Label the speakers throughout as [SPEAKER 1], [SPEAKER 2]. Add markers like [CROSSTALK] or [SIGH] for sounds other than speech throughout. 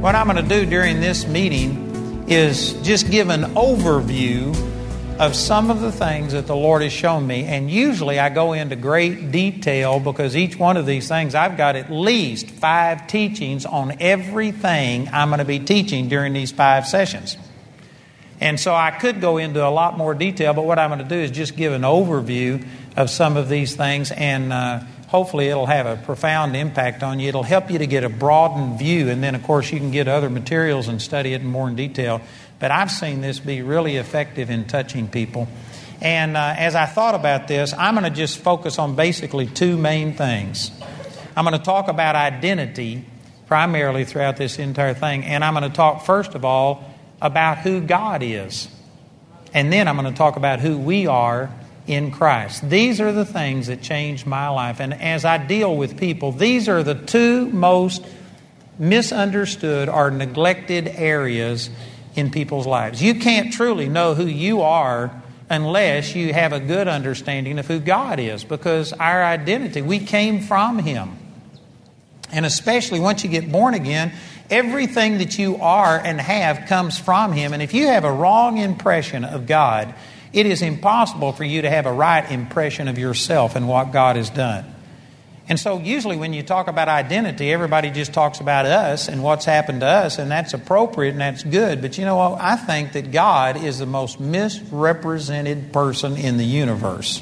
[SPEAKER 1] What I'm going to do during this meeting is just give an overview of some of the things that the Lord has shown me. And usually I go into great detail because each one of these things, I've got at least five teachings on everything I'm going to be teaching during these five sessions. And so I could go into a lot more detail, but what I'm going to do is just give an overview of some of these things, and uh, hopefully it'll have a profound impact on you. It'll help you to get a broadened view, and then, of course, you can get other materials and study it more in detail. But I've seen this be really effective in touching people. And uh, as I thought about this, I'm going to just focus on basically two main things. I'm going to talk about identity primarily throughout this entire thing, and I'm going to talk, first of all, about who God is. And then I'm going to talk about who we are in Christ. These are the things that changed my life. And as I deal with people, these are the two most misunderstood or neglected areas in people's lives. You can't truly know who you are unless you have a good understanding of who God is because our identity, we came from Him. And especially once you get born again, Everything that you are and have comes from Him. And if you have a wrong impression of God, it is impossible for you to have a right impression of yourself and what God has done. And so, usually, when you talk about identity, everybody just talks about us and what's happened to us, and that's appropriate and that's good. But you know what? I think that God is the most misrepresented person in the universe.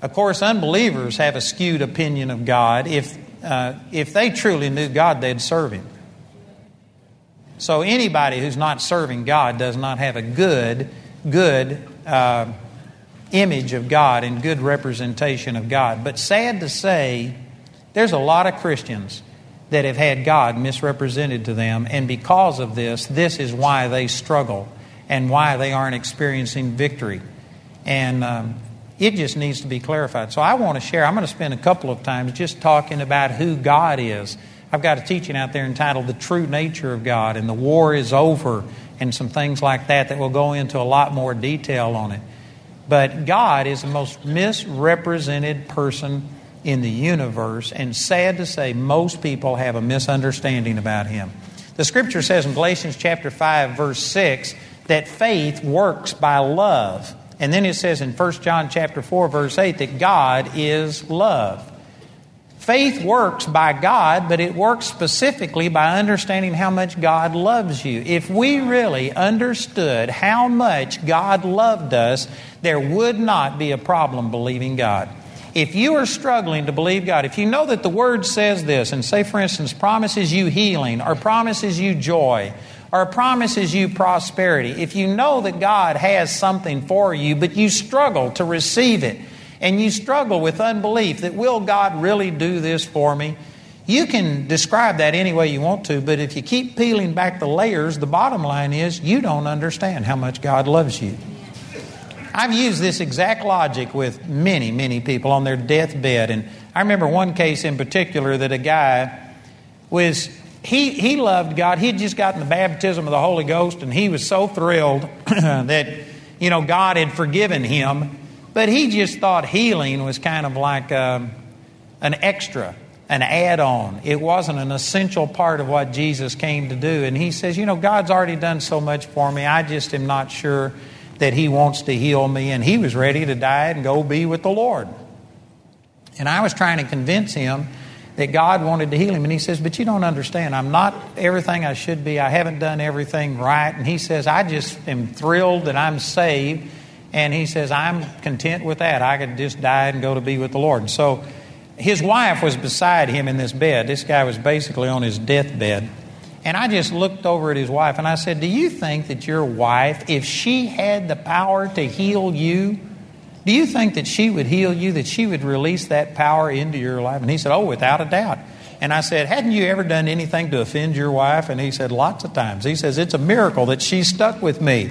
[SPEAKER 1] Of course, unbelievers have a skewed opinion of God. If uh, if they truly knew God, they'd serve Him. So anybody who's not serving God does not have a good, good uh, image of God and good representation of God. But sad to say, there's a lot of Christians that have had God misrepresented to them, and because of this, this is why they struggle and why they aren't experiencing victory. And um, it just needs to be clarified. So I want to share, I'm going to spend a couple of times just talking about who God is. I've got a teaching out there entitled The True Nature of God, and the war is over, and some things like that that will go into a lot more detail on it. But God is the most misrepresented person in the universe, and sad to say, most people have a misunderstanding about Him. The scripture says in Galatians chapter 5, verse 6, that faith works by love. And then it says in 1 John chapter 4 verse 8 that God is love. Faith works by God, but it works specifically by understanding how much God loves you. If we really understood how much God loved us, there would not be a problem believing God. If you are struggling to believe God, if you know that the Word says this, and say, for instance, promises you healing or promises you joy or promises you prosperity, if you know that God has something for you, but you struggle to receive it, and you struggle with unbelief that will God really do this for me? You can describe that any way you want to, but if you keep peeling back the layers, the bottom line is you don't understand how much God loves you. I've used this exact logic with many, many people on their deathbed. And I remember one case in particular that a guy was he, he loved God. He had just gotten the baptism of the Holy Ghost, and he was so thrilled [CLEARS THROAT] that, you know, God had forgiven him. But he just thought healing was kind of like um, an extra, an add on. It wasn't an essential part of what Jesus came to do. And he says, you know, God's already done so much for me. I just am not sure that he wants to heal me. And he was ready to die and go be with the Lord. And I was trying to convince him that God wanted to heal him. And he says, But you don't understand. I'm not everything I should be. I haven't done everything right. And he says, I just am thrilled that I'm saved. And he says, I'm content with that. I could just die and go to be with the Lord. So his wife was beside him in this bed. This guy was basically on his deathbed. And I just looked over at his wife and I said, Do you think that your wife, if she had the power to heal you, do you think that she would heal you, that she would release that power into your life? And he said, Oh, without a doubt. And I said, Hadn't you ever done anything to offend your wife? And he said, Lots of times. He says, It's a miracle that she stuck with me.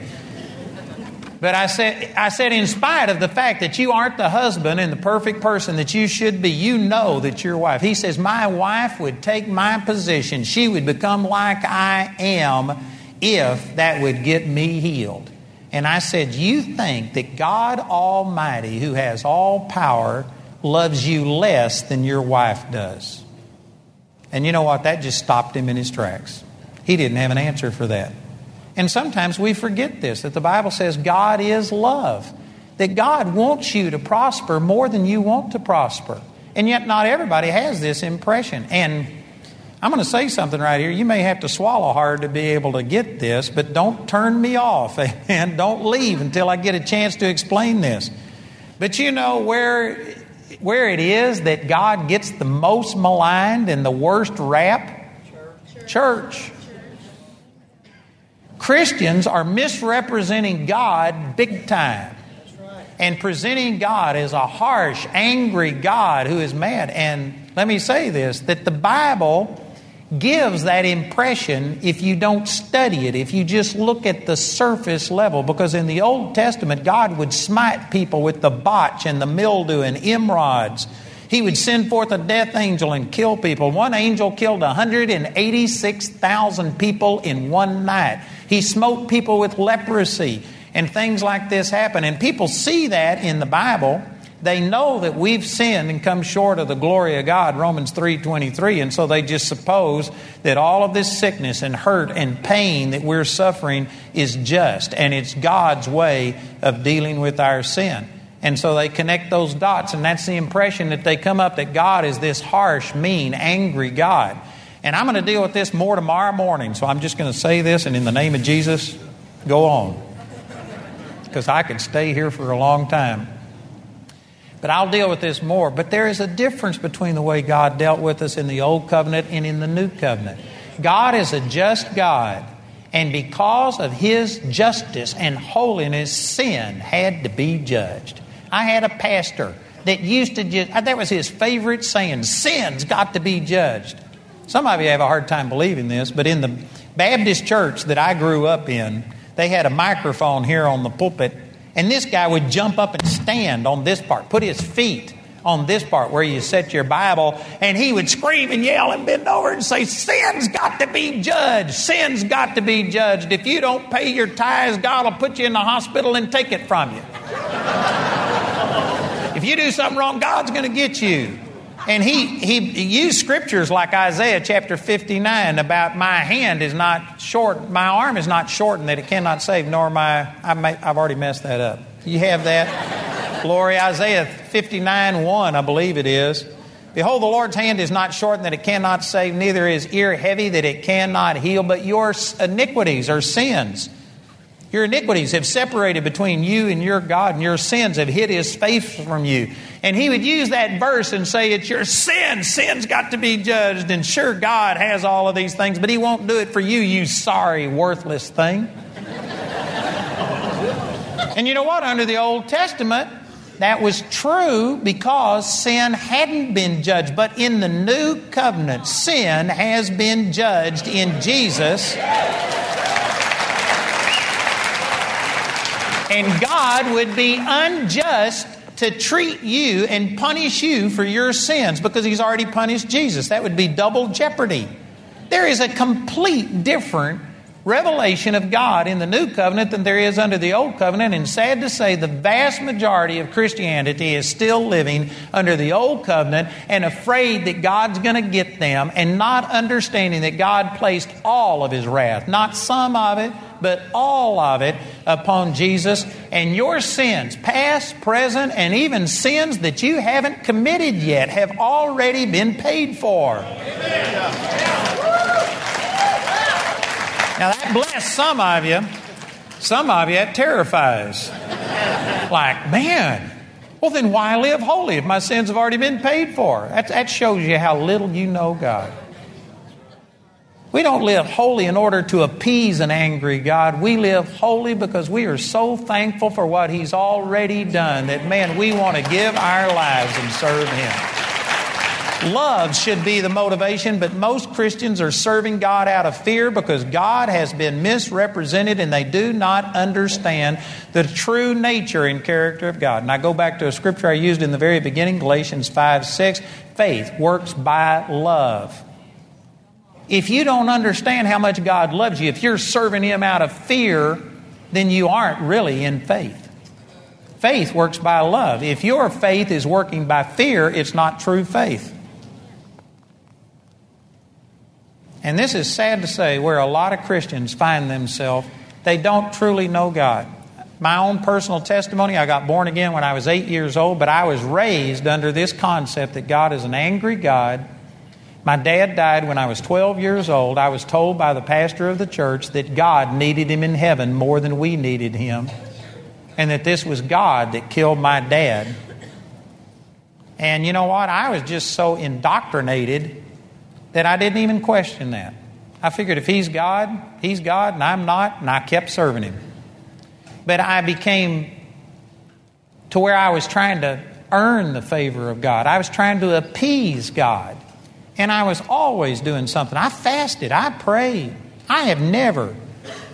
[SPEAKER 1] But I said, I said, in spite of the fact that you aren't the husband and the perfect person that you should be, you know that your wife. He says, My wife would take my position. She would become like I am if that would get me healed. And I said, You think that God Almighty, who has all power, loves you less than your wife does? And you know what? That just stopped him in his tracks. He didn't have an answer for that. And sometimes we forget this that the Bible says God is love, that God wants you to prosper more than you want to prosper. And yet, not everybody has this impression. And I'm going to say something right here. You may have to swallow hard to be able to get this, but don't turn me off. [LAUGHS] and Don't leave until I get a chance to explain this. But you know where, where it is that God gets the most maligned and the worst rap? Church. Church. Christians are misrepresenting God big time and presenting God as a harsh, angry God who is mad. And let me say this that the Bible gives that impression if you don't study it, if you just look at the surface level. Because in the Old Testament, God would smite people with the botch and the mildew and emerods. He would send forth a death angel and kill people. One angel killed 186,000 people in one night. He smote people with leprosy, and things like this happen. And people see that in the Bible they know that we've sinned and come short of the glory of God, Romans 3:23, and so they just suppose that all of this sickness and hurt and pain that we're suffering is just and it's God's way of dealing with our sin. And so they connect those dots and that's the impression that they come up that God is this harsh, mean, angry God. And I'm going to deal with this more tomorrow morning, so I'm just going to say this and in the name of Jesus, go on. Because I could stay here for a long time. But I'll deal with this more. But there is a difference between the way God dealt with us in the Old Covenant and in the New Covenant. God is a just God, and because of His justice and holiness, sin had to be judged. I had a pastor that used to just, uh, that was his favorite saying sin's got to be judged. Some of you have a hard time believing this, but in the Baptist church that I grew up in, they had a microphone here on the pulpit and this guy would jump up and stand on this part, put his feet on this part where you set your Bible, and he would scream and yell and bend over and say, Sin's got to be judged. Sin's got to be judged. If you don't pay your tithes, God will put you in the hospital and take it from you. You do something wrong, God's going to get you. And he, he, used scriptures like Isaiah chapter 59 about my hand is not short, my arm is not shortened that it cannot save, nor my, I may, I've already messed that up. You have that? Glory, Isaiah 59 1, I believe it is. Behold, the Lord's hand is not shortened that it cannot save, neither is ear heavy that it cannot heal, but your iniquities or sins your iniquities have separated between you and your God, and your sins have hid his face from you. And he would use that verse and say, It's your sin. Sin's got to be judged. And sure, God has all of these things, but he won't do it for you, you sorry, worthless thing. and you know what? Under the Old Testament, that was true because sin hadn't been judged. But in the new covenant, sin has been judged in Jesus. And God would be unjust to treat you and punish you for your sins because He's already punished Jesus. That would be double jeopardy. There is a complete different revelation of God in the new covenant than there is under the old covenant. And sad to say, the vast majority of Christianity is still living under the old covenant and afraid that God's going to get them and not understanding that God placed all of his wrath, not some of it, but all of it upon Jesus. And your sins, past, present, and even sins that you haven't committed yet, have already been paid for. Now that blessed some of you. Some of you, it terrifies. Like, man, well, then why live holy if my sins have already been paid for? That, that shows you how little you know God. We don't live holy in order to appease an angry God. We live holy because we are so thankful for what He's already done that, man, we want to give our lives and serve Him. Love should be the motivation, but most Christians are serving God out of fear because God has been misrepresented and they do not understand the true nature and character of God. And I go back to a scripture I used in the very beginning, Galatians 5 6. Faith works by love. If you don't understand how much God loves you, if you're serving Him out of fear, then you aren't really in faith. Faith works by love. If your faith is working by fear, it's not true faith. And this is sad to say where a lot of Christians find themselves, they don't truly know God. My own personal testimony, I got born again when I was eight years old, but I was raised under this concept that God is an angry God. My dad died when I was 12 years old. I was told by the pastor of the church that God needed him in heaven more than we needed him, and that this was God that killed my dad. And you know what? I was just so indoctrinated that I didn't even question that. I figured if he's God, he's God, and I'm not, and I kept serving him. But I became to where I was trying to earn the favor of God. I was trying to appease God. And I was always doing something. I fasted, I prayed. I have never,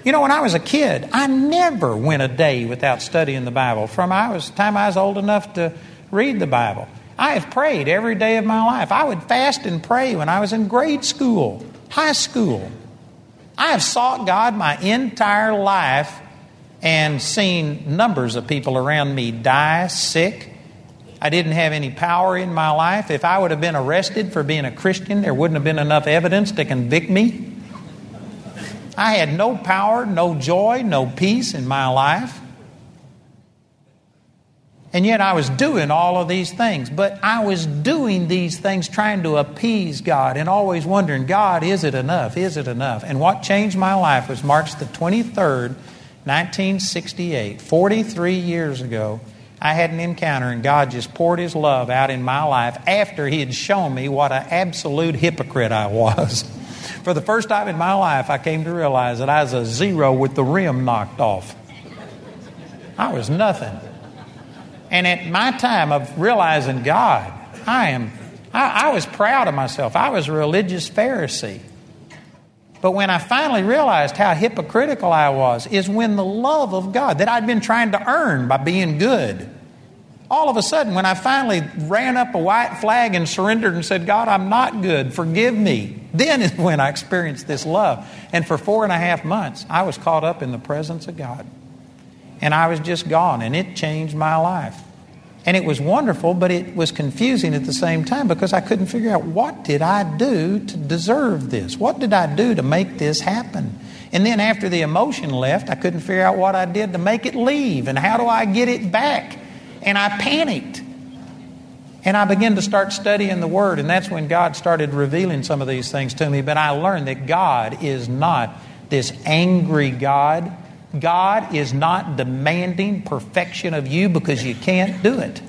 [SPEAKER 1] you know, when I was a kid, I never went a day without studying the Bible. From I was time I was old enough to read the Bible. I have prayed every day of my life. I would fast and pray when I was in grade school, high school. I have sought God my entire life and seen numbers of people around me die sick. I didn't have any power in my life. If I would have been arrested for being a Christian, there wouldn't have been enough evidence to convict me. I had no power, no joy, no peace in my life. And yet I was doing all of these things. But I was doing these things trying to appease God and always wondering, God, is it enough? Is it enough? And what changed my life was March the 23rd, 1968, 43 years ago. I had an encounter, and God just poured His love out in my life after He had shown me what an absolute hypocrite I was. [LAUGHS] For the first time in my life, I came to realize that I was a zero with the rim knocked off. I was nothing. And at my time of realizing God, I am, I, I was proud of myself. I was a religious Pharisee. But when I finally realized how hypocritical I was, is when the love of God that I'd been trying to earn by being good, all of a sudden, when I finally ran up a white flag and surrendered and said, God, I'm not good, forgive me, then is [LAUGHS] when I experienced this love. And for four and a half months, I was caught up in the presence of God and I was just gone, and it changed my life. And it was wonderful, but it was confusing at the same time because I couldn't figure out what did I do to deserve this? What did I do to make this happen? And then after the emotion left, I couldn't figure out what I did to make it leave and how do I get it back? And I panicked. And I began to start studying the Word, and that's when God started revealing some of these things to me. But I learned that God is not this angry God God is not demanding perfection of you because you can't do it.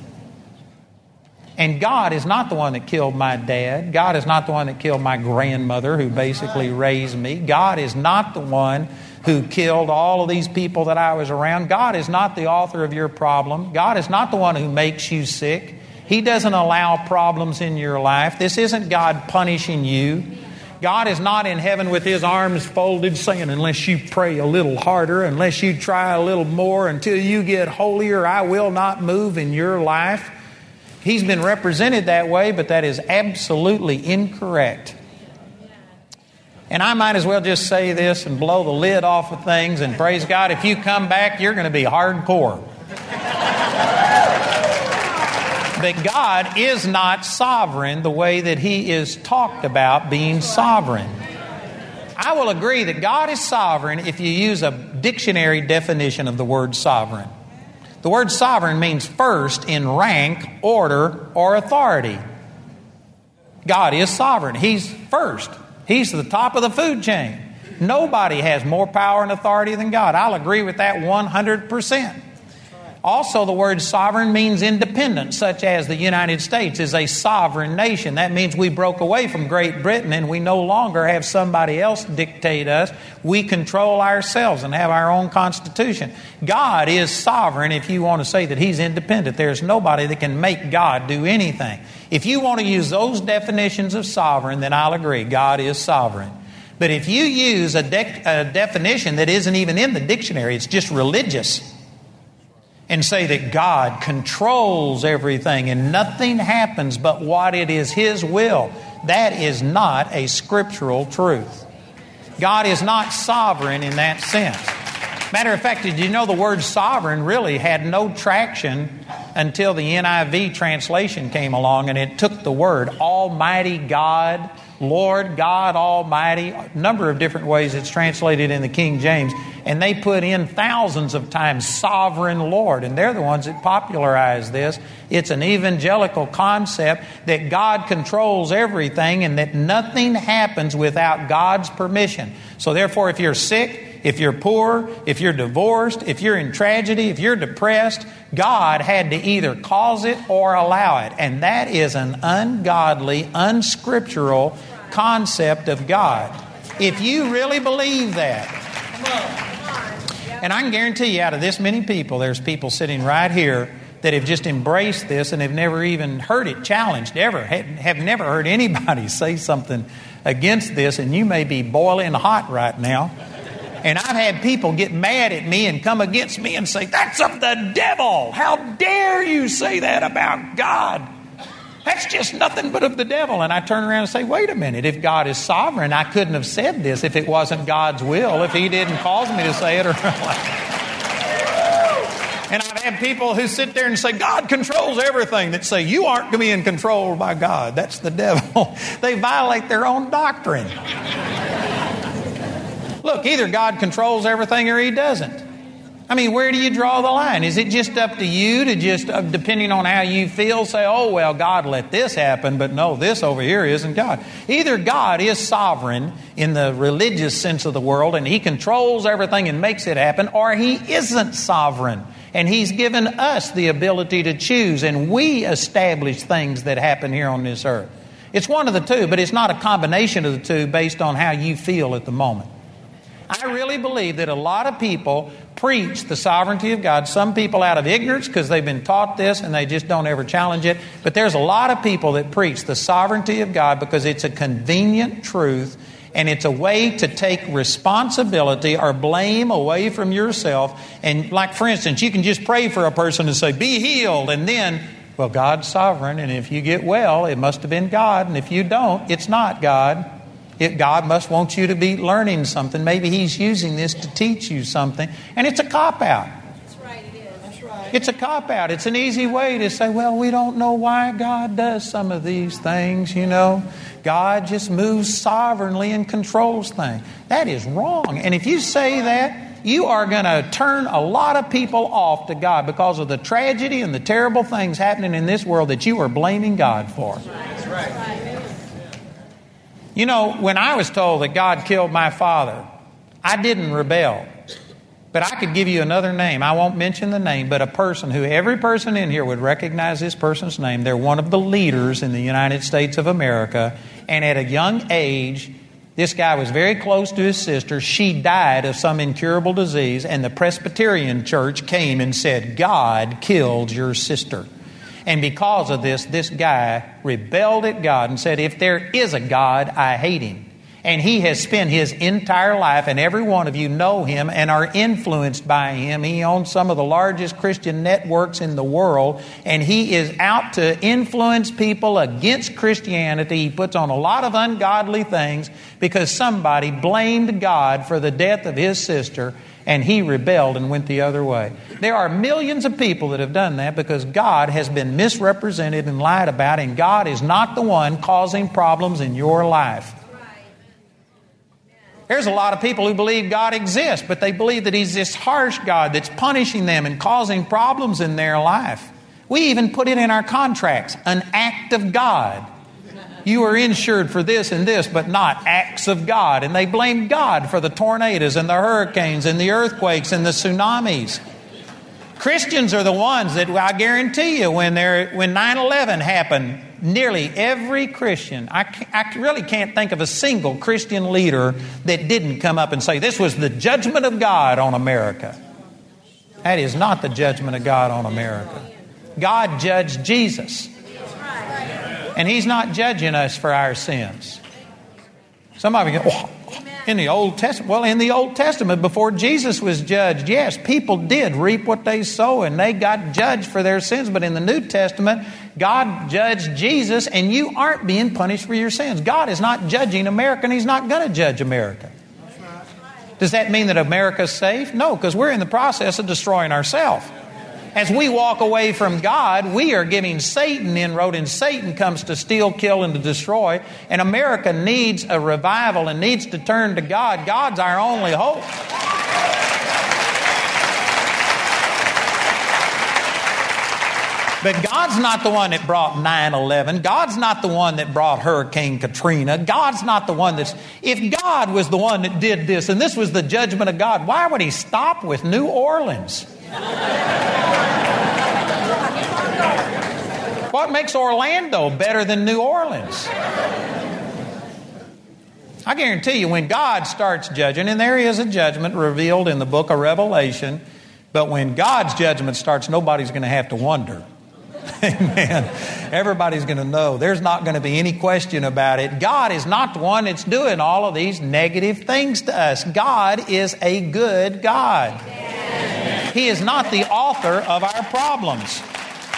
[SPEAKER 1] And God is not the one that killed my dad. God is not the one that killed my grandmother who basically raised me. God is not the one who killed all of these people that I was around. God is not the author of your problem. God is not the one who makes you sick. He doesn't allow problems in your life. This isn't God punishing you. God is not in heaven with his arms folded saying, unless you pray a little harder, unless you try a little more, until you get holier, I will not move in your life. He's been represented that way, but that is absolutely incorrect. And I might as well just say this and blow the lid off of things and praise God, if you come back, you're going to be hardcore. But God is not sovereign the way that He is talked about being sovereign. I will agree that God is sovereign if you use a dictionary definition of the word sovereign. The word sovereign means first in rank, order, or authority. God is sovereign. He's first. He's the top of the food chain. Nobody has more power and authority than God. I'll agree with that 100%. Also, the word sovereign means independent, such as the United States is a sovereign nation. That means we broke away from Great Britain and we no longer have somebody else dictate us. We control ourselves and have our own constitution. God is sovereign if you want to say that He's independent. There's nobody that can make God do anything. If you want to use those definitions of sovereign, then I'll agree. God is sovereign. But if you use a, de- a definition that isn't even in the dictionary, it's just religious and say that God controls everything and nothing happens but what it is His will. That is not a scriptural truth. God is not sovereign in that sense. Matter of fact, did you know the word sovereign really had no traction until the NIV translation came along and it took the word Almighty God, Lord God Almighty, a number of different ways it's translated in the King James, and they put in thousands of times Sovereign Lord, and they're the ones that popularized this. It's an evangelical concept that God controls everything and that nothing happens without God's permission. So, therefore, if you're sick, if you're poor, if you're divorced, if you're in tragedy, if you're depressed, God had to either cause it or allow it. And that is an ungodly, unscriptural concept of God. If you really believe that, and I can guarantee you, out of this many people, there's people sitting right here that have just embraced this and have never even heard it challenged ever, have never heard anybody [LAUGHS] say something against this, and you may be boiling hot right now. And I've had people get mad at me and come against me and say, That's of the devil. How dare you say that about God? That's just nothing but of the devil. And I turn around and say, Wait a minute. If God is sovereign, I couldn't have said this if it wasn't God's will, if He didn't cause me to say it. Or [LAUGHS] and I've had people who sit there and say, God controls everything, that say, You aren't being controlled by God. That's the devil. [LAUGHS] they violate their own doctrine. Look, either God controls everything or He doesn't. I mean, where do you draw the line? Is it just up to you to just, uh, depending on how you feel, say, oh, well, God let this happen, but no, this over here isn't God? Either God is sovereign in the religious sense of the world and He controls everything and makes it happen, or He isn't sovereign and He's given us the ability to choose and we establish things that happen here on this earth. It's one of the two, but it's not a combination of the two based on how you feel at the moment. I really believe that a lot of people preach the sovereignty of God. Some people out of ignorance because they've been taught this and they just don't ever challenge it. But there's a lot of people that preach the sovereignty of God because it's a convenient truth and it's a way to take responsibility or blame away from yourself. And, like, for instance, you can just pray for a person and say, Be healed, and then, well, God's sovereign, and if you get well, it must have been God, and if you don't, it's not God. It, God must want you to be learning something. Maybe He's using this to teach you something. And it's a cop out. That's right, it is. That's right. It's a cop out. It's an easy way to say, well, we don't know why God does some of these things, you know. God just moves sovereignly and controls things. That is wrong. And if you say that, you are going to turn a lot of people off to God because of the tragedy and the terrible things happening in this world that you are blaming God for. That's right. You know, when I was told that God killed my father, I didn't rebel. But I could give you another name. I won't mention the name, but a person who every person in here would recognize this person's name. They're one of the leaders in the United States of America. And at a young age, this guy was very close to his sister. She died of some incurable disease, and the Presbyterian church came and said, God killed your sister. And because of this, this guy rebelled at God and said, If there is a God, I hate him. And he has spent his entire life, and every one of you know him and are influenced by him. He owns some of the largest Christian networks in the world, and he is out to influence people against Christianity. He puts on a lot of ungodly things because somebody blamed God for the death of his sister and he rebelled and went the other way. There are millions of people that have done that because God has been misrepresented and lied about, and God is not the one causing problems in your life. There's a lot of people who believe God exists, but they believe that He's this harsh God that's punishing them and causing problems in their life. We even put it in our contracts an act of God. You are insured for this and this, but not acts of God. And they blame God for the tornadoes and the hurricanes and the earthquakes and the tsunamis. Christians are the ones that I guarantee you when, when 9 11 happened, nearly every Christian, I, I really can't think of a single Christian leader that didn't come up and say, This was the judgment of God on America. That is not the judgment of God on America. God judged Jesus. And He's not judging us for our sins. Some of you go, oh, in the Old Testament, well, in the Old Testament, before Jesus was judged, yes, people did reap what they sow and they got judged for their sins. But in the New Testament, God judged Jesus and you aren't being punished for your sins. God is not judging America and He's not going to judge America. Does that mean that America's safe? No, because we're in the process of destroying ourselves. As we walk away from God, we are giving Satan inroad, and Satan comes to steal, kill, and to destroy. And America needs a revival and needs to turn to God. God's our only hope. But God's not the one that brought 9 11. God's not the one that brought Hurricane Katrina. God's not the one that's. If God was the one that did this and this was the judgment of God, why would He stop with New Orleans? What makes Orlando better than New Orleans? I guarantee you, when God starts judging, and there is a judgment revealed in the book of Revelation, but when God's judgment starts, nobody's going to have to wonder. [LAUGHS] Amen. Everybody's going to know. There's not going to be any question about it. God is not the one that's doing all of these negative things to us. God is a good God. He is not the author of our problems.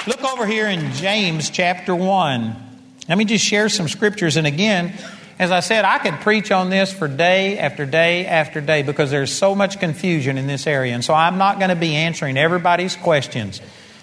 [SPEAKER 1] Look over here in James chapter 1. Let me just share some scriptures. And again, as I said, I could preach on this for day after day after day because there's so much confusion in this area. And so I'm not going to be answering everybody's questions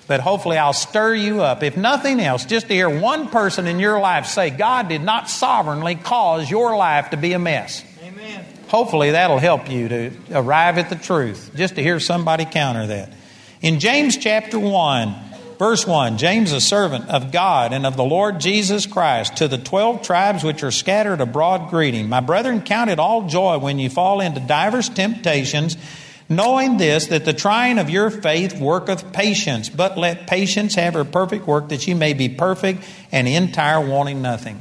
[SPEAKER 1] but hopefully I'll stir you up. If nothing else, just to hear one person in your life say, God did not sovereignly cause your life to be a mess. Amen. Hopefully that'll help you to arrive at the truth, just to hear somebody counter that. In James chapter 1, verse 1, James, a servant of God and of the Lord Jesus Christ, to the twelve tribes which are scattered abroad, greeting. My brethren, count it all joy when you fall into divers temptations knowing this, that the trying of your faith worketh patience, but let patience have her perfect work, that you may be perfect and entire, wanting nothing.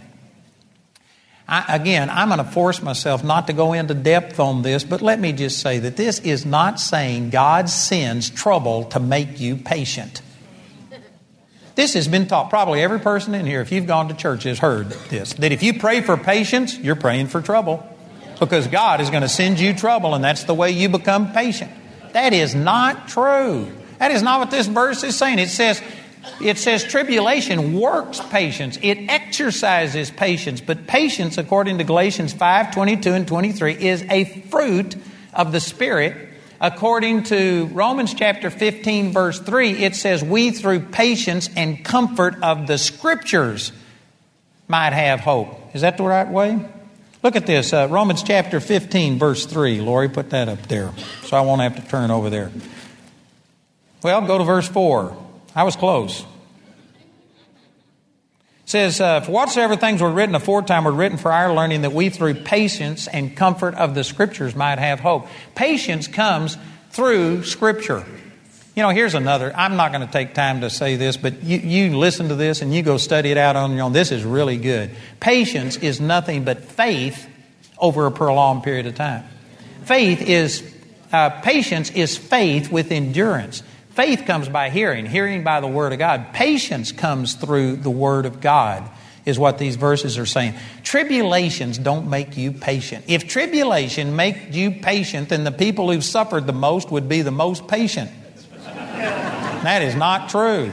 [SPEAKER 1] I, again, I'm going to force myself not to go into depth on this, but let me just say that this is not saying God sends trouble to make you patient. This has been taught. Probably every person in here, if you've gone to church, has heard this. That if you pray for patience, you're praying for trouble because God is going to send you trouble, and that's the way you become patient. That is not true. That is not what this verse is saying. It says, it says tribulation works patience. It exercises patience. But patience, according to Galatians 5 22 and 23, is a fruit of the Spirit. According to Romans chapter 15, verse 3, it says, We through patience and comfort of the Scriptures might have hope. Is that the right way? Look at this uh, Romans chapter 15, verse 3. Lori, put that up there so I won't have to turn over there. Well, go to verse 4. I was close. It says, uh, For whatsoever things were written aforetime were written for our learning, that we through patience and comfort of the Scriptures might have hope. Patience comes through Scripture. You know, here's another. I'm not going to take time to say this, but you, you listen to this and you go study it out on your own. This is really good. Patience is nothing but faith over a prolonged period of time. Faith is, uh, patience is faith with endurance. Faith comes by hearing, hearing by the Word of God. Patience comes through the Word of God, is what these verses are saying. Tribulations don't make you patient. If tribulation makes you patient, then the people who've suffered the most would be the most patient. That is not true.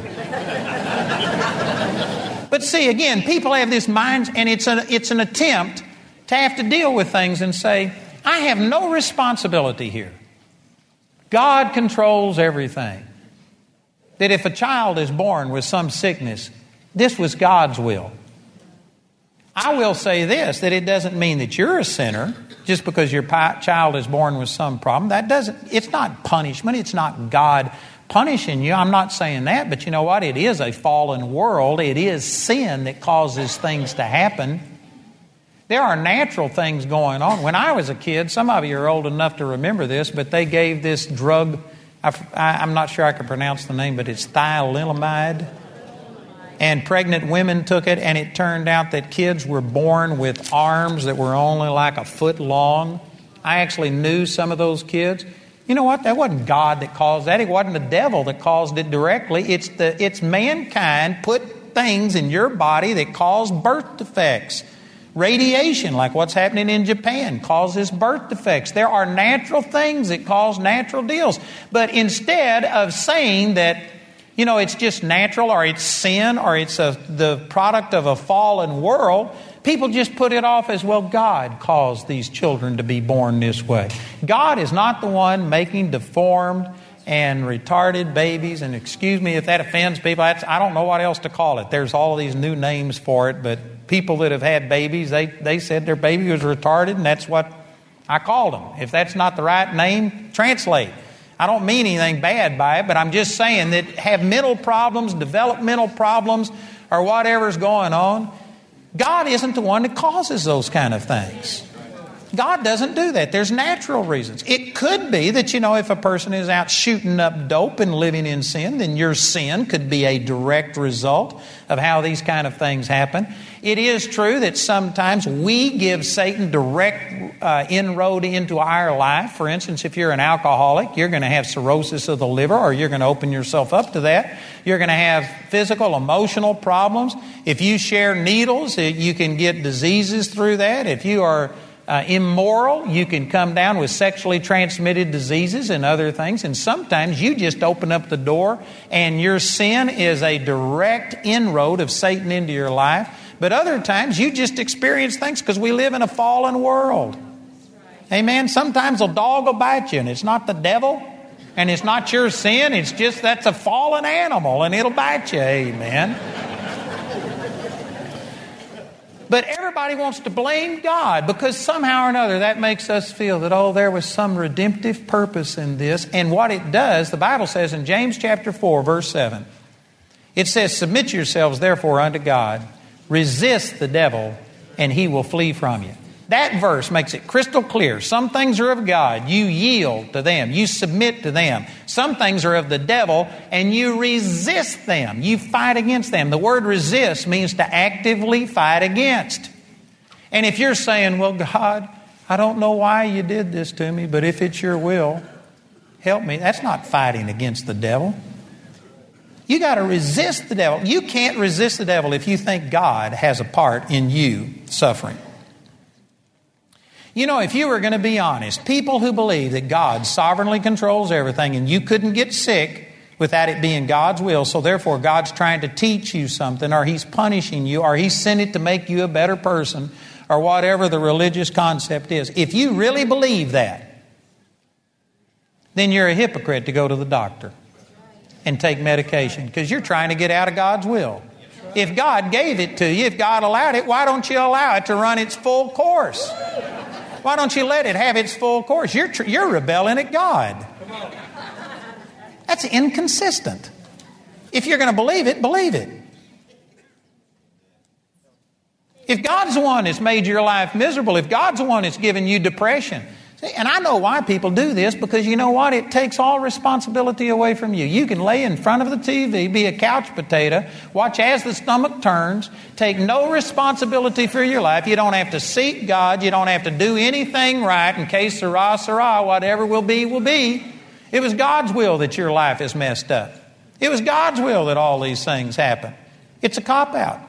[SPEAKER 1] But see, again, people have this mind, and it's, a, it's an attempt to have to deal with things and say, I have no responsibility here. God controls everything. That if a child is born with some sickness, this was God's will. I will say this that it doesn't mean that you're a sinner just because your child is born with some problem. That doesn't, it's not punishment, it's not God punishing you. I'm not saying that, but you know what? It is a fallen world. It is sin that causes things to happen. There are natural things going on. When I was a kid, some of you are old enough to remember this, but they gave this drug. I, am not sure I can pronounce the name, but it's thioliamide. And pregnant women took it, and it turned out that kids were born with arms that were only like a foot long. I actually knew some of those kids. You know what? That wasn't God that caused that. It wasn't the devil that caused it directly. It's, the, it's mankind put things in your body that cause birth defects. Radiation, like what's happening in Japan, causes birth defects. There are natural things that cause natural deals. But instead of saying that, you know, it's just natural or it's sin or it's a, the product of a fallen world, People just put it off as well, God caused these children to be born this way. God is not the one making deformed and retarded babies. And excuse me if that offends people. I don't know what else to call it. There's all these new names for it, but people that have had babies, they, they said their baby was retarded, and that's what I called them. If that's not the right name, translate. I don't mean anything bad by it, but I'm just saying that have mental problems, developmental problems, or whatever's going on. God isn't the one that causes those kind of things. God doesn't do that. There's natural reasons. It could be that, you know, if a person is out shooting up dope and living in sin, then your sin could be a direct result of how these kind of things happen. It is true that sometimes we give Satan direct uh, inroad into our life. For instance, if you're an alcoholic, you're going to have cirrhosis of the liver or you're going to open yourself up to that. You're going to have physical, emotional problems. If you share needles, you can get diseases through that. If you are uh, immoral. You can come down with sexually transmitted diseases and other things. And sometimes you just open up the door and your sin is a direct inroad of Satan into your life. But other times you just experience things because we live in a fallen world. Amen. Sometimes a dog will bite you and it's not the devil and it's not your sin. It's just that's a fallen animal and it'll bite you. Amen. But everybody wants to blame God because somehow or another that makes us feel that, oh, there was some redemptive purpose in this. And what it does, the Bible says in James chapter 4, verse 7, it says, Submit yourselves therefore unto God, resist the devil, and he will flee from you. That verse makes it crystal clear. Some things are of God. You yield to them. You submit to them. Some things are of the devil and you resist them. You fight against them. The word resist means to actively fight against. And if you're saying, well, God, I don't know why you did this to me, but if it's your will, help me. That's not fighting against the devil. You got to resist the devil. You can't resist the devil if you think God has a part in you suffering. You know, if you were going to be honest, people who believe that God sovereignly controls everything and you couldn't get sick without it being God's will, so therefore God's trying to teach you something, or He's punishing you, or He's sent it to make you a better person, or whatever the religious concept is. If you really believe that, then you're a hypocrite to go to the doctor and take medication because you're trying to get out of God's will. If God gave it to you, if God allowed it, why don't you allow it to run its full course? Why don't you let it have its full course? You're, you're rebelling at God. That's inconsistent. If you're going to believe it, believe it. If God's the one that's made your life miserable, if God's the one that's given you depression, and I know why people do this because you know what? It takes all responsibility away from you. You can lay in front of the TV, be a couch potato, watch as the stomach turns, take no responsibility for your life. You don't have to seek God. You don't have to do anything right in que sera, sera, whatever will be, will be. It was God's will that your life is messed up. It was God's will that all these things happen. It's a cop out.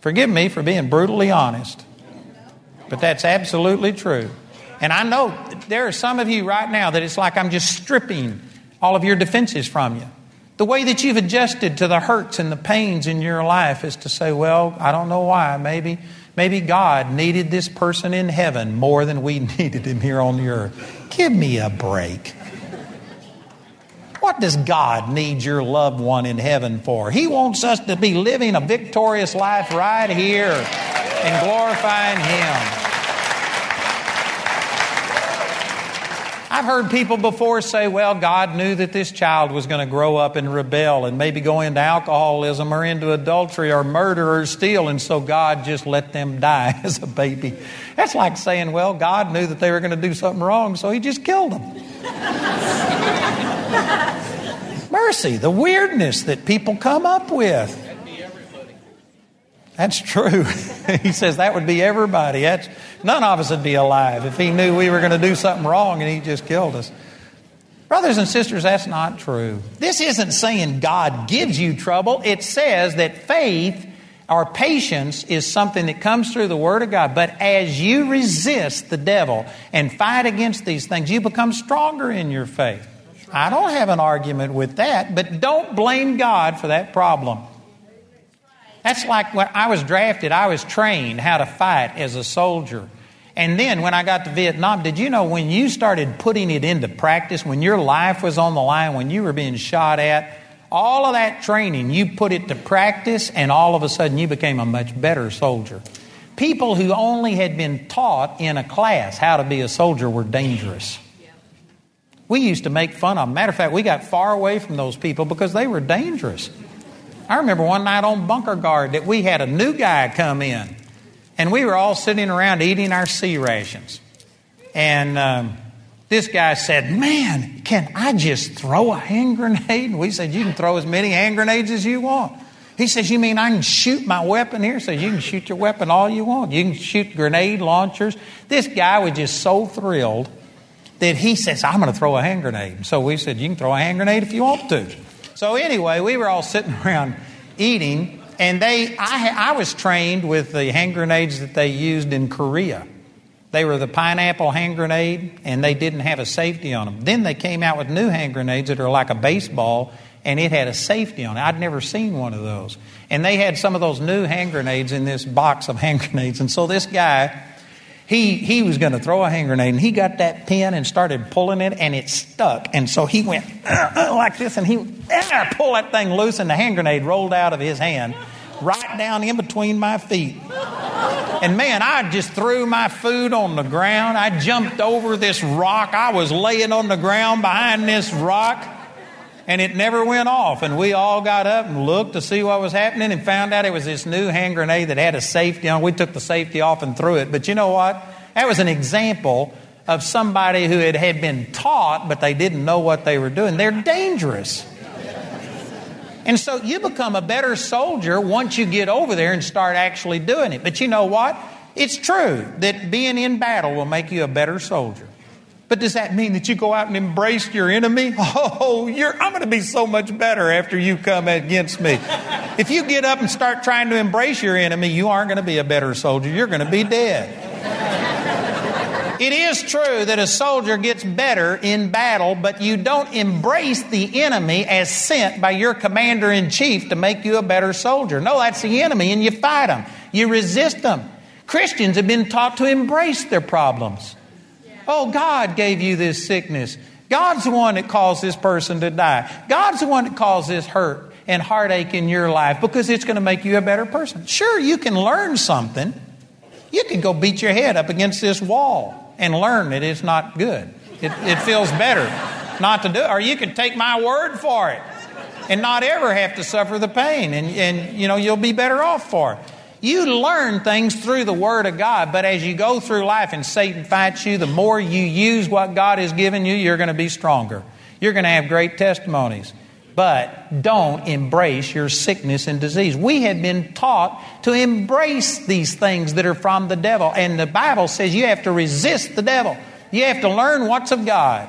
[SPEAKER 1] Forgive me for being brutally honest. But that's absolutely true. And I know there are some of you right now that it's like I'm just stripping all of your defenses from you. The way that you've adjusted to the hurts and the pains in your life is to say, well, I don't know why. Maybe, maybe God needed this person in heaven more than we [LAUGHS] needed him here on the earth. Give me a break. What does God need your loved one in heaven for? He wants us to be living a victorious life right here and glorifying Him. I've heard people before say, well, God knew that this child was going to grow up and rebel and maybe go into alcoholism or into adultery or murder or steal, and so God just let them die [LAUGHS] as a baby. That's like saying, well, God knew that they were going to do something wrong, so He just killed them. [LAUGHS] Mercy, the weirdness that people come up with. That's true. [LAUGHS] he says that would be everybody. That's, none of us would be alive if he knew we were going to do something wrong and he just killed us. Brothers and sisters, that's not true. This isn't saying God gives you trouble. It says that faith or patience is something that comes through the Word of God. But as you resist the devil and fight against these things, you become stronger in your faith. I don't have an argument with that, but don't blame God for that problem. That's like when I was drafted, I was trained how to fight as a soldier. And then when I got to Vietnam, did you know when you started putting it into practice, when your life was on the line, when you were being shot at, all of that training, you put it to practice, and all of a sudden you became a much better soldier. People who only had been taught in a class how to be a soldier were dangerous. We used to make fun of them. Matter of fact, we got far away from those people because they were dangerous. I remember one night on bunker guard that we had a new guy come in, and we were all sitting around eating our C rations. And um, this guy said, Man, can I just throw a hand grenade? And we said, You can throw as many hand grenades as you want. He says, You mean I can shoot my weapon here? He says, You can shoot your weapon all you want. You can shoot grenade launchers. This guy was just so thrilled that he says, I'm going to throw a hand grenade. So we said, You can throw a hand grenade if you want to. So anyway, we were all sitting [LAUGHS] around eating, and they, I, I was trained with the hand grenades that they used in Korea. They were the pineapple hand grenade, and they didn't have a safety on them. Then they came out with new hand grenades that are like a baseball, and it had a safety on it. I'd never seen one of those. And they had some of those new hand grenades in this box of hand [LAUGHS] grenades. And so this guy, he, he was going to throw a hand grenade, and he got that pin and started pulling it, and it stuck. And so he went uh, [CLEARS THROAT] uh, like this, and he uh, pulled that thing loose, and the hand grenade rolled out of his hand right down in between my feet. And man, I just threw my food on the ground. I jumped over this rock. I was laying on the ground behind this rock and it never went off. And we all got up and looked to see what was happening and found out it was this new hand grenade that had a safety on. We took the safety off and threw it. But you know what? That was an example of somebody who had, had been taught, but they didn't know what they were doing. They're dangerous. And so you become a better soldier once you get over there and start actually doing it. But you know what? It's true that being in battle will make you a better soldier. But does that mean that you go out and embrace your enemy? Oh, I'm going to be so much better after you come against me. if you get up and start trying to embrace your enemy, you aren't going to be a better soldier. You're going to be dead. It is true that a soldier gets better in battle, but you don't embrace the enemy as sent by your commander in chief to make you a better soldier. No, that's the enemy, and you fight them. You resist them. Christians have been taught to embrace their problems. Oh, God gave you this sickness. God's the one that caused this person to die. God's the one that caused this hurt and heartache in your life because it's going to make you a better person. Sure, you can learn something. You can go beat your head up against this wall and learn that it's not good. It, it feels better not to do it. Or you can take my word for it and not ever have to suffer the pain and, and you know you'll be better off for it. You learn things through the Word of God, but as you go through life and Satan fights you, the more you use what God has given you, you're going to be stronger. You're going to have great testimonies. But don't embrace your sickness and disease. We have been taught to embrace these things that are from the devil. And the Bible says you have to resist the devil. You have to learn what's of God.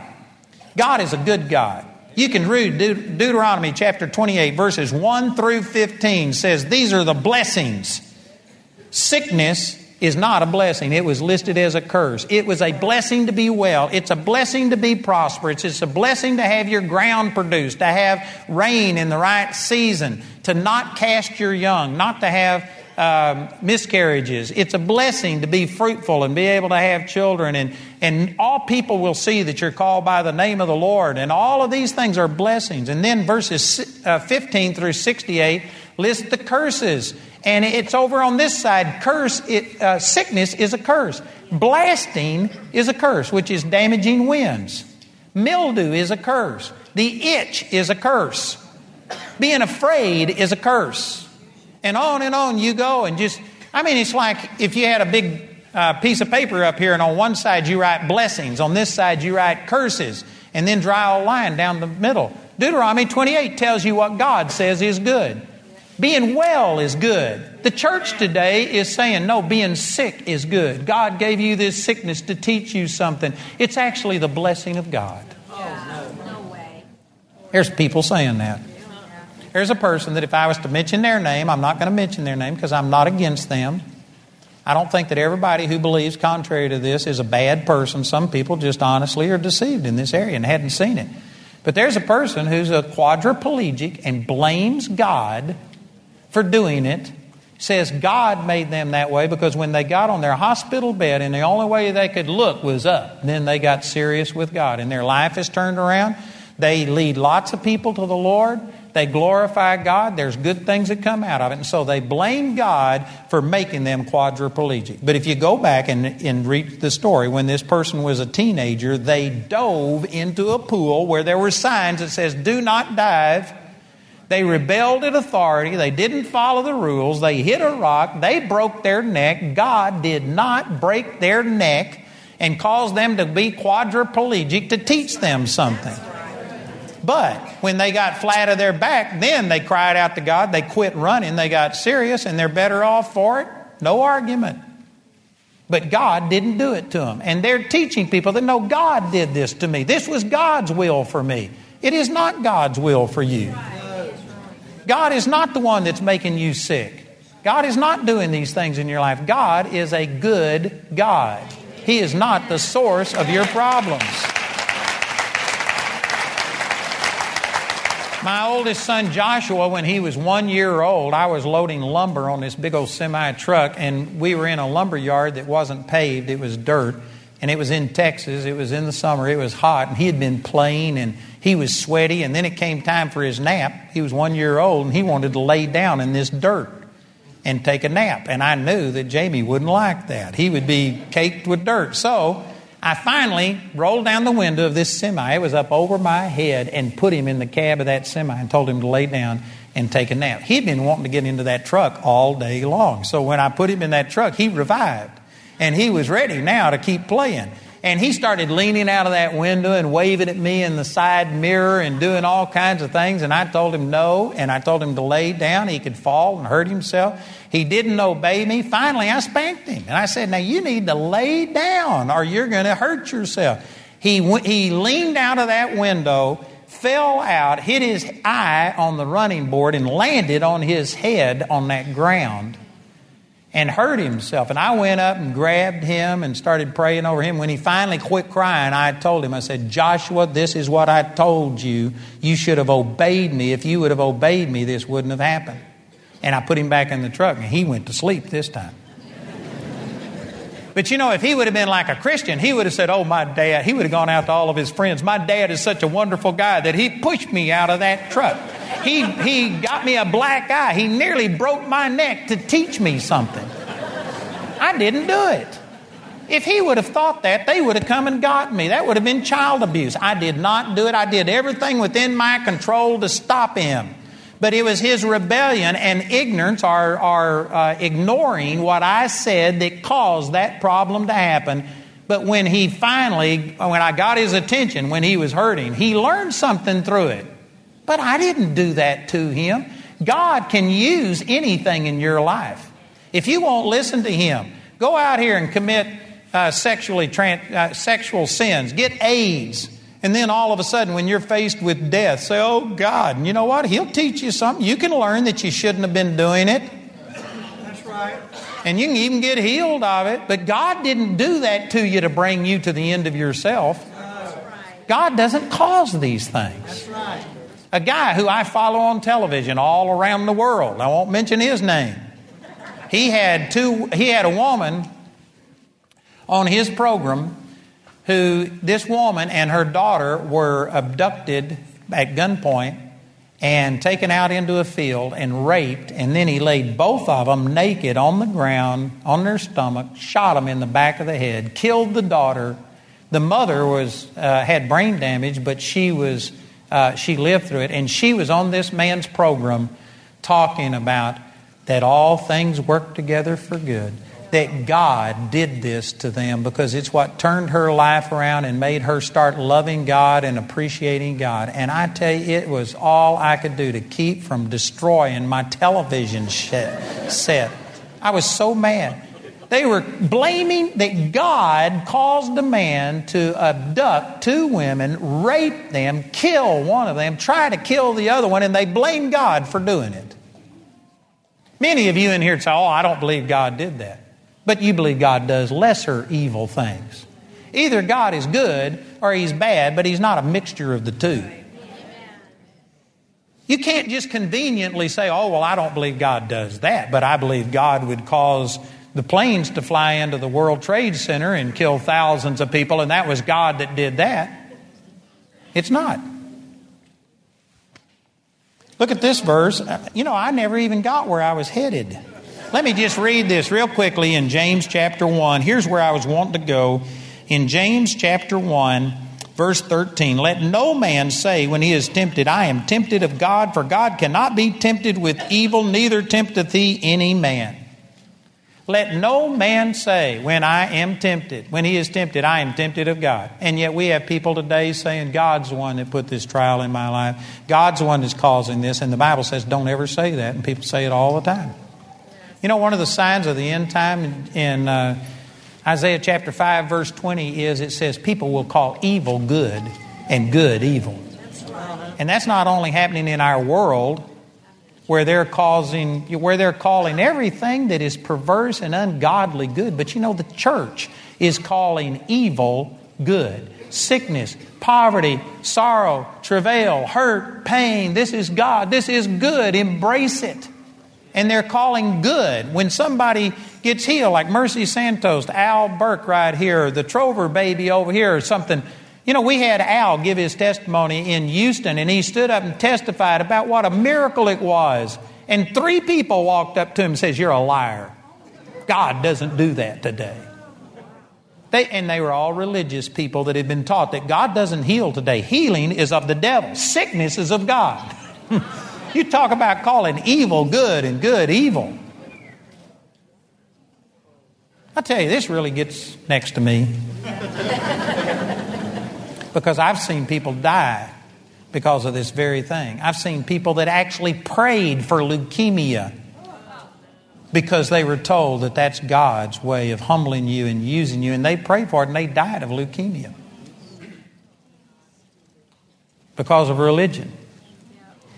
[SPEAKER 1] God is a good God. You can read Deut- Deuteronomy chapter 28, verses 1 through 15 says, These are the blessings Sickness is not a blessing. It was listed as a curse. It was a blessing to be well. It's a blessing to be prosperous. It's a blessing to have your ground produced, to have rain in the right season, to not cast your young, not to have um, miscarriages. It's a blessing to be fruitful and be able to have children. And, and all people will see that you're called by the name of the Lord. And all of these things are blessings. And then verses uh, 15 through 68 list the curses. And it's over on this side. Curse, it, uh, sickness is a curse. Blasting is a curse, which is damaging winds. Mildew is a curse. The itch is a curse. Being afraid is a curse. And on and on you go. And just, I mean, it's like if you had a big uh, piece of paper up here, and on one side you write blessings, on this side you write curses, and then draw a line down the middle. Deuteronomy 28 tells you what God says is good. Being well is good. The church today is saying, no, being sick is good. God gave you this sickness to teach you something. It's actually the blessing of God. There's people saying that. There's a person that if I was to mention their name, I'm not going to mention their name because I'm not against them. I don't think that everybody who believes contrary to this is a bad person. Some people just honestly are deceived in this area and hadn't seen it. But there's a person who's a quadriplegic and blames God for doing it says God made them that way because when they got on their hospital bed and the only way they could look was up, then they got serious with God and their life is turned around. They lead lots of people to the Lord. They glorify God. There's good things that come out of it. And so they blame God for making them quadriplegic. But if you go back and, and read the story, when this person was a teenager, they dove into a pool where there were signs that says, do not dive. They rebelled at authority. They didn't follow the rules. They hit a rock. They broke their neck. God did not break their neck and cause them to be quadriplegic to teach them something. But when they got flat of their back, then they cried out to God. They quit running. They got serious and they're better off for it. No argument. But God didn't do it to them. And they're teaching people that no, God did this to me. This was God's will for me. It is not God's will for you. God is not the one that's making you sick. God is not doing these things in your life. God is a good God. He is not the source of your problems. My oldest son Joshua, when he was one year old, I was loading lumber on this big old semi truck, and we were in a lumber yard that wasn't paved, it was dirt. And it was in Texas, it was in the summer, it was hot, and he had been playing and he was sweaty. And then it came time for his nap. He was one year old and he wanted to lay down in this dirt and take a nap. And I knew that Jamie wouldn't like that. He would be caked with dirt. So I finally rolled down the window of this semi. It was up over my head and put him in the cab of that semi and told him to lay down and take a nap. He'd been wanting to get into that truck all day long. So when I put him in that truck, he revived. And he was ready now to keep playing. And he started leaning out of that window and waving at me in the side mirror and doing all kinds of things. And I told him no, and I told him to lay down. He could fall and hurt himself. He didn't obey me. Finally, I spanked him. And I said, Now you need to lay down or you're going to hurt yourself. He, he leaned out of that window, fell out, hit his eye on the running board, and landed on his head on that ground and hurt himself. And I went up and grabbed him and started praying over him. When he finally quit crying, I told him, I said, Joshua, this is what I told you. You should have obeyed me. If you would have obeyed me, this wouldn't have happened. And I put him back in the truck, and he went to sleep this time. But you know, if he would have been like a Christian, he would have said, Oh, my dad, he would have gone out to all of his friends. My dad is such a wonderful guy that he pushed me out of that truck. He, he got me a black eye. He nearly broke my neck to teach me something. I didn't do it. If he would have thought that, they would have come and got me. That would have been child abuse. I did not do it. I did everything within my control to stop him. But it was his rebellion and ignorance or, or uh, ignoring what I said that caused that problem to happen. But when he finally, when I got his attention, when he was hurting, he learned something through it. But I didn't do that to him. God can use anything in your life. If you won't listen to him, go out here and commit uh, sexually uh, sexual sins, get AIDS, and then all of a sudden, when you're faced with death, say, Oh God, and you know what? He'll teach you something. You can learn that you shouldn't have been doing it.
[SPEAKER 2] That's right.
[SPEAKER 1] And you can even get healed of it. But God didn't do that to you to bring you to the end of yourself. God doesn't cause these things.
[SPEAKER 2] That's right.
[SPEAKER 1] A guy who I follow on television all around the world, I won't mention his name. He had two he had a woman on his program who this woman and her daughter were abducted at gunpoint and taken out into a field and raped, and then he laid both of them naked on the ground, on their stomach, shot them in the back of the head, killed the daughter. The mother was uh, had brain damage, but she was uh, she lived through it, and she was on this man's program talking about that all things work together for good that God did this to them because it's what turned her life around and made her start loving God and appreciating God. And I tell you, it was all I could do to keep from destroying my television set. I was so mad. They were blaming that God caused a man to abduct two women, rape them, kill one of them, try to kill the other one, and they blamed God for doing it. Many of you in here say, Oh, I don't believe God did that but you believe God does lesser evil things. Either God is good or He's bad, but He's not a mixture of the two. You can't just conveniently say, oh, well, I don't believe God does that, but I believe God would cause the planes to fly into the World Trade Center and kill thousands of people, and that was God that did that. It's not. Look at this verse. You know, I never even got where I was headed. Let me just read this real quickly in James chapter 1. Here's where I was wanting to go. In James chapter 1, verse 13, let no man say when he is tempted, I am tempted of God, for God cannot be tempted with evil, neither tempteth he any man. Let no man say, when I am tempted, when he is tempted, I am tempted of God. And yet we have people today saying, God's the one that put this trial in my life. God's the one that's causing this. And the Bible says, don't ever say that. And people say it all the time. You know, one of the signs of the end time in, uh, Isaiah chapter 5, verse 20 is it says, people will call evil good and good evil. And that's not only happening in our world, where they're causing where they're calling everything that is perverse and ungodly good but you know the church is calling evil good sickness poverty sorrow travail hurt pain this is god this is good embrace it and they're calling good when somebody gets healed like mercy santos al burke right here the trover baby over here or something you know, we had Al give his testimony in Houston, and he stood up and testified about what a miracle it was. And three people walked up to him and says, "You're a liar. God doesn't do that today." They, and they were all religious people that had been taught that God doesn't heal today. Healing is of the devil. Sickness is of God. [LAUGHS] you talk about calling evil good and good evil. I tell you, this really gets next to me [LAUGHS] because I've seen people die because of this very thing. I've seen people that actually prayed for leukemia because they were told that that's God's way of humbling you and using you, and they prayed for it and they died of leukemia because of religion.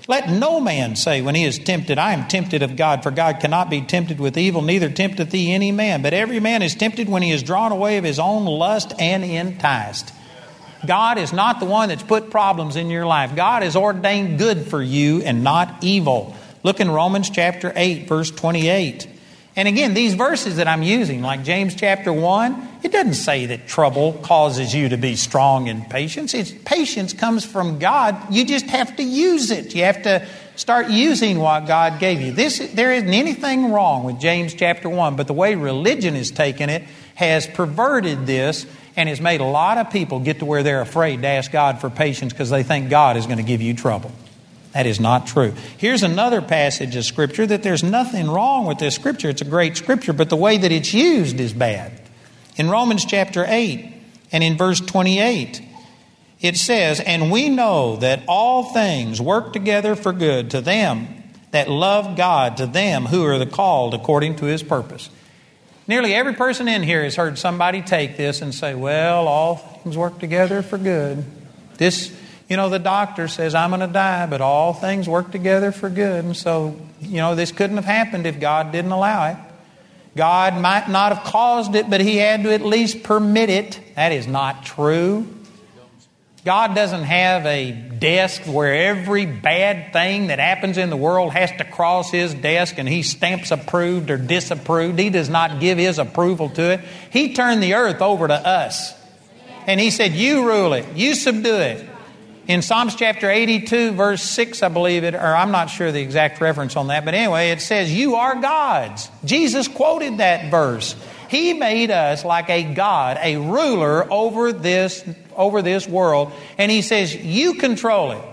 [SPEAKER 1] Let no man say when he is tempted, I am tempted of God, for God cannot be tempted with evil, neither tempteth he any man. But every man is tempted when he is drawn away of his own lust and enticed. God is not the one that's put problems in your life. God has ordained good for you and not evil. Look in Romans chapter 8, verse 28. And again, these verses that I'm using, like James chapter 1, it doesn't say that trouble causes you to be strong in patience. It's, patience comes from God. You just have to use it. You have to start using what God gave you. This, there isn't anything wrong with James chapter 1, but the way religion has taken it has perverted this and has made a lot of people get to where they're afraid to ask God for patience because they think God is going to give you trouble. That is not true. Here's another passage of Scripture that there's nothing wrong with this Scripture. It's a great Scripture, but the way that it's used is bad. In Romans chapter 8 and in verse 28, it says, And we know that all things work together for good to them that love God, to them who are the called according to his purpose. Nearly every person in here has heard somebody take this and say, well, all things work together for good. This, you know, the doctor says, I'm going to die, but all things work together for good. And so, you know, this couldn't have happened if God didn't allow it. God might not have caused it, but He had to at least permit it. That is not true. God doesn't have a desk where every bad thing that happens in the world has to cross His desk and He stamps approved or disapproved. He does not give His approval to it. He turned the earth over to us. And He said, You rule it, you subdue it. In Psalms chapter 82, verse 6, I believe it, or I'm not sure the exact reference on that, but anyway, it says, You are gods. Jesus quoted that verse. He made us like a God, a ruler over this, over this world. And He says, You control it.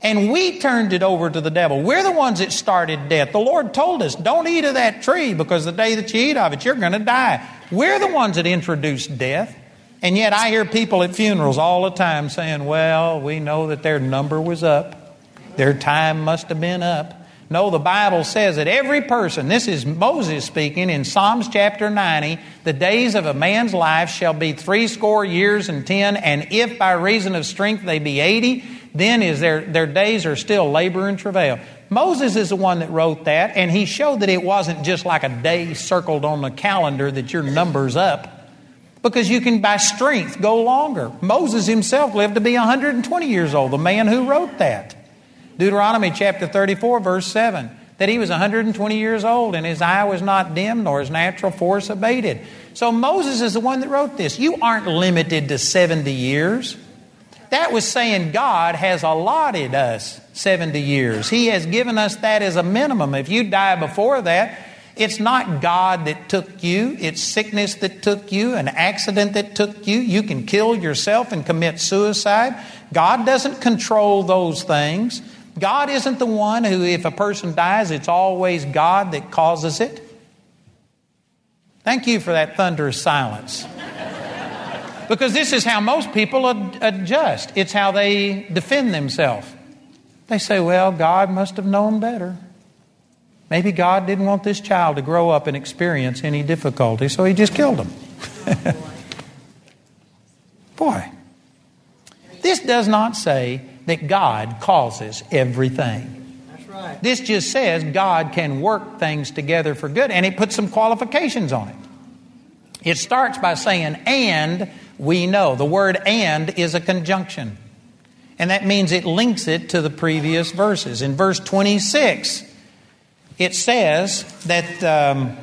[SPEAKER 1] And we turned it over to the devil. We're the ones that started death. The Lord told us, Don't eat of that tree because the day that you eat of it, you're going to die. We're the ones that introduced death. And yet I hear people at funerals all the time saying, Well, we know that their number was up, their time must have been up. No, the Bible says that every person, this is Moses speaking in Psalms chapter 90, the days of a man's life shall be threescore years and ten, and if by reason of strength they be eighty, then is their, their days are still labor and travail. Moses is the one that wrote that, and he showed that it wasn't just like a day circled on the calendar that your number's up, because you can by strength go longer. Moses himself lived to be 120 years old, the man who wrote that. Deuteronomy chapter 34, verse 7, that he was 120 years old and his eye was not dim nor his natural force abated. So Moses is the one that wrote this. You aren't limited to 70 years. That was saying God has allotted us 70 years. He has given us that as a minimum. If you die before that, it's not God that took you, it's sickness that took you, an accident that took you. You can kill yourself and commit suicide. God doesn't control those things. God isn't the one who, if a person dies, it's always God that causes it. Thank you for that thunderous silence. because this is how most people ad- adjust, it's how they defend themselves. They say, well, God must have known better. Maybe God didn't want this child to grow up and experience any difficulty, so he just killed him. [LAUGHS] Boy, this does not say that God causes everything.
[SPEAKER 2] That's right.
[SPEAKER 1] This just says God can work things together for good, and it puts some qualifications on it. It starts by saying, and we know. The word and is a conjunction, and that means it links it to the previous verses. In verse 26, it says that um,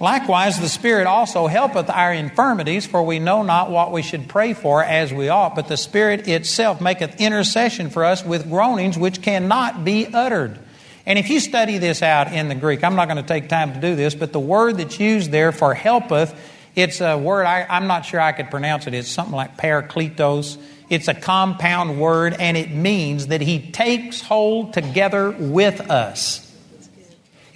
[SPEAKER 1] likewise the Spirit also helpeth our infirmities, for we know not what we should pray for as we ought, but the Spirit itself maketh intercession for us with groanings which cannot be uttered. And if you study this out in the Greek, I'm not going to take time to do this, but the word that's used there for helpeth, it's a word, I, am not sure I could pronounce it. It's something like parakletos. It's a compound word, and it means that he takes hold together with us.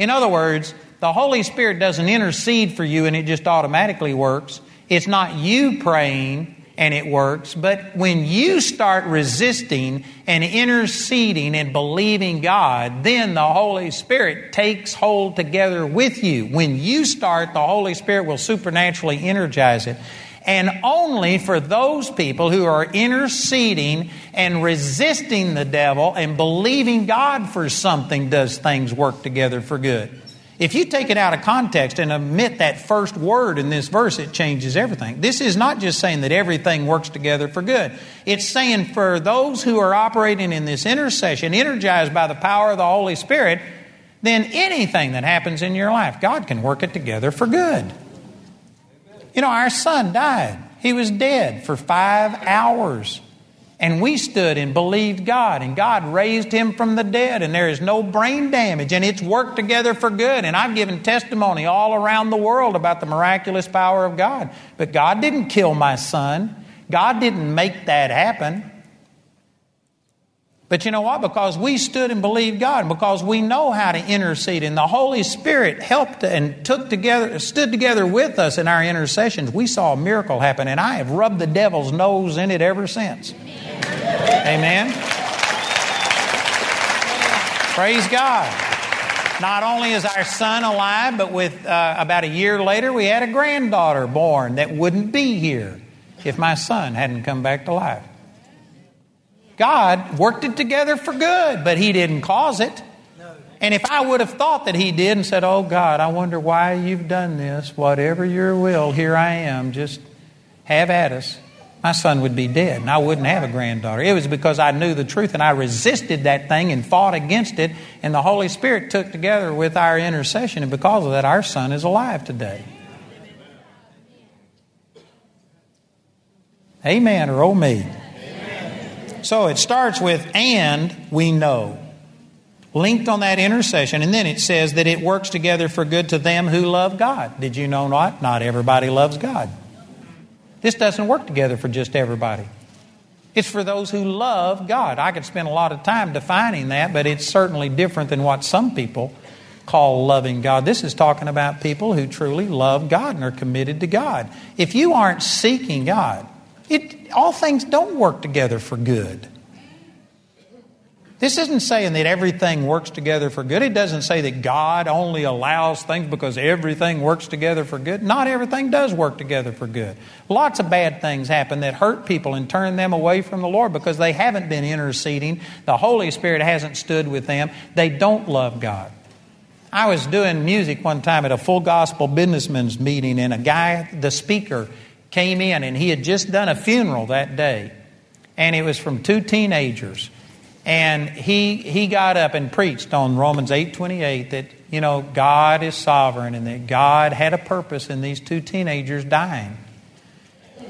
[SPEAKER 1] In other words, the Holy Spirit doesn't intercede for you and it just automatically works. It's not you praying and it works, but when you start resisting and interceding and believing God, then the Holy Spirit takes hold together with you. When you start, the Holy Spirit will supernaturally energize it and only for those people who are interceding and resisting the devil and believing God for something does things work together for good. If you take it out of context and omit that first word in this verse, it changes everything. This is not just saying that everything works together for good. It's saying for those who are operating in this intercession, energized by the power of the Holy Spirit, then anything that happens in your life, God can work it together for good. You know, our son died. He was dead for five hours. And we stood and believed God, and God raised him from the dead, and there is no brain damage, and it's worked together for good. And I've given testimony all around the world about the miraculous power of God. But God didn't kill my son, God didn't make that happen. But you know what? Because we stood and believed God, and because we know how to intercede, and the Holy Spirit helped and took together, stood together with us in our intercessions, we saw a miracle happen, and I have rubbed the devil's nose in it ever since. Amen. Praise God. Not only is our son alive, but with uh, about a year later, we had a granddaughter born that wouldn't be here if my son hadn't come back to life. God worked it together for good, but He didn't cause it. And if I would have thought that He did and said, Oh God, I wonder why you've done this, whatever your will, here I am, just have at us, my son would be dead and I wouldn't have a granddaughter. It was because I knew the truth and I resisted that thing and fought against it, and the Holy Spirit took together with our intercession, and because of that, our son is alive today. Amen or oh me. So it starts with, and we know. Linked on that intercession. And then it says that it works together for good to them who love God. Did you know not? Not everybody loves God. This doesn't work together for just everybody. It's for those who love God. I could spend a lot of time defining that, but it's certainly different than what some people call loving God. This is talking about people who truly love God and are committed to God. If you aren't seeking God, it, all things don't work together for good. This isn't saying that everything works together for good. It doesn't say that God only allows things because everything works together for good. Not everything does work together for good. Lots of bad things happen that hurt people and turn them away from the Lord because they haven't been interceding. The Holy Spirit hasn't stood with them. They don't love God. I was doing music one time at a full gospel businessmen's meeting, and a guy, the speaker, came in and he had just done a funeral that day. And it was from two teenagers. And he, he got up and preached on Romans 8.28 that, you know, God is sovereign and that God had a purpose in these two teenagers dying.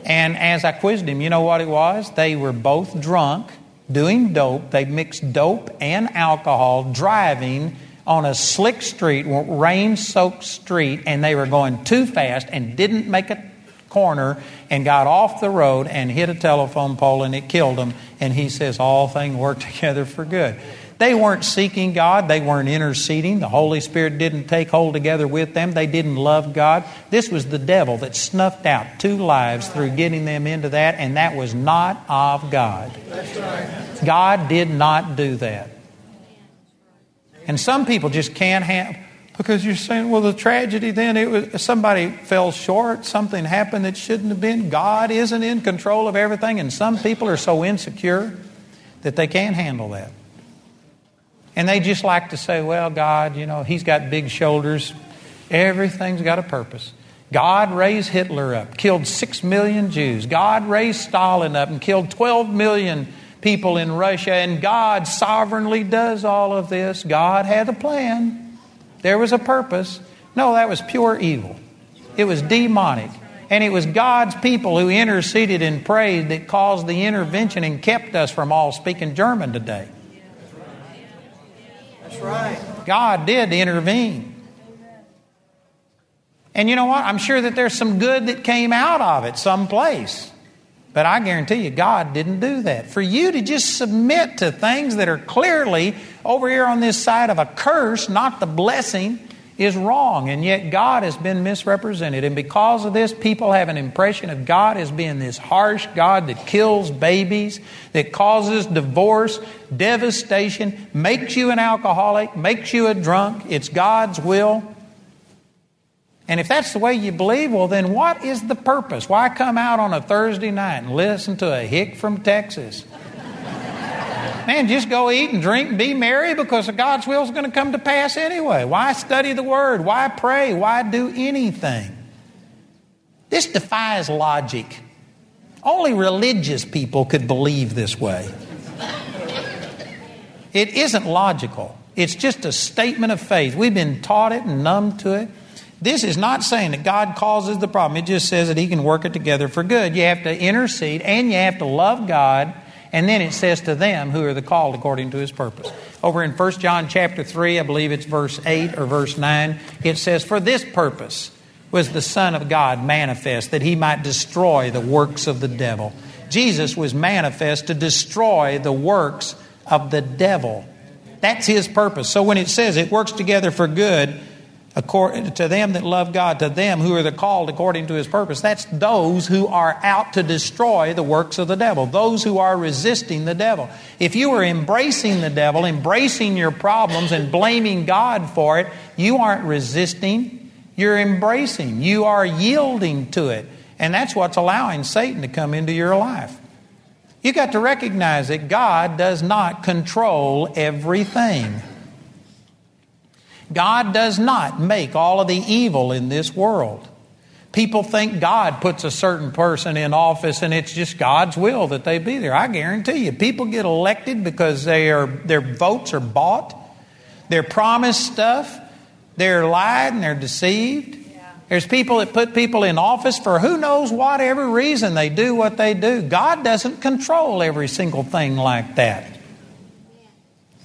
[SPEAKER 1] And as I quizzed him, you know what it was? They were both drunk, doing dope. They mixed dope and alcohol, driving on a slick street, rain soaked street, and they were going too fast and didn't make a corner and got off the road and hit a telephone pole and it killed him. And he says, All things work [LAUGHS] together for good. They weren't seeking God. They weren't interceding. The Holy Spirit didn't take hold together with them. They didn't love God. This was the devil that snuffed out two lives through getting them into that, and that was not of God. God did not do that. And some people just can't have, because you're saying, well, the tragedy then, it was somebody fell short, something happened that shouldn't have been. God isn't in control of everything, and some people are so insecure that they can't handle that. And they just like to say, well, God, you know, He's got big shoulders. Everything's got a purpose. God raised Hitler up, killed six million Jews. God raised Stalin up and killed 12 million people in Russia. And God sovereignly does all of this. God had a plan, there was a purpose. No, that was pure evil, it was demonic. And it was God's people who interceded and prayed that caused the intervention and kept us from all speaking German today.
[SPEAKER 2] That's right.
[SPEAKER 1] God did intervene. And you know what? I'm sure that there's some good that came out of it someplace. But I guarantee you, God didn't do that. For you to just submit to things that are clearly over here on this side of a curse, not the blessing, is wrong, and yet God has been misrepresented. And because of this, people have an impression of God as being this harsh God that kills babies, that causes divorce, devastation, makes you an alcoholic, makes you a drunk. It's God's will. And if that's the way you believe, well, then what is the purpose? Why come out on a Thursday night and listen to a hick from Texas? Man, just go eat and drink and be merry because God's will is going to come to pass anyway. Why study the Word? Why pray? Why do anything? This defies logic. Only religious people could believe this way. It isn't logical. It's just a statement of faith. We've been taught it and numb to it. This is not saying that God causes the problem. It just says that He can work it together for good. You have to intercede and you have to love God and then it says to them who are the called according to his purpose. Over in 1 John chapter 3, I believe it's verse 8 or verse 9, it says, For this purpose was the Son of God manifest, that he might destroy the works of the devil. Jesus was manifest to destroy the works of the devil. That's his purpose. So when it says it works together for good, according to them that love God, to them who are the called according to his purpose. That's those who are out to destroy the works of the devil, those who are resisting the devil. If you are embracing the devil, embracing your problems, and blaming God for it, you aren't resisting, you're embracing, you are yielding to it. And that's what's allowing Satan to come into your life. You got to recognize that God does not control everything. God does not make all of the evil in this world. People think God puts a certain person in office and it's just God's will that they be there. I guarantee you, people get elected because they are, their votes are bought, they're promised stuff, they're lied and they're deceived. There's people that put people in office for who knows whatever reason they do what they do. God doesn't control every single thing like that.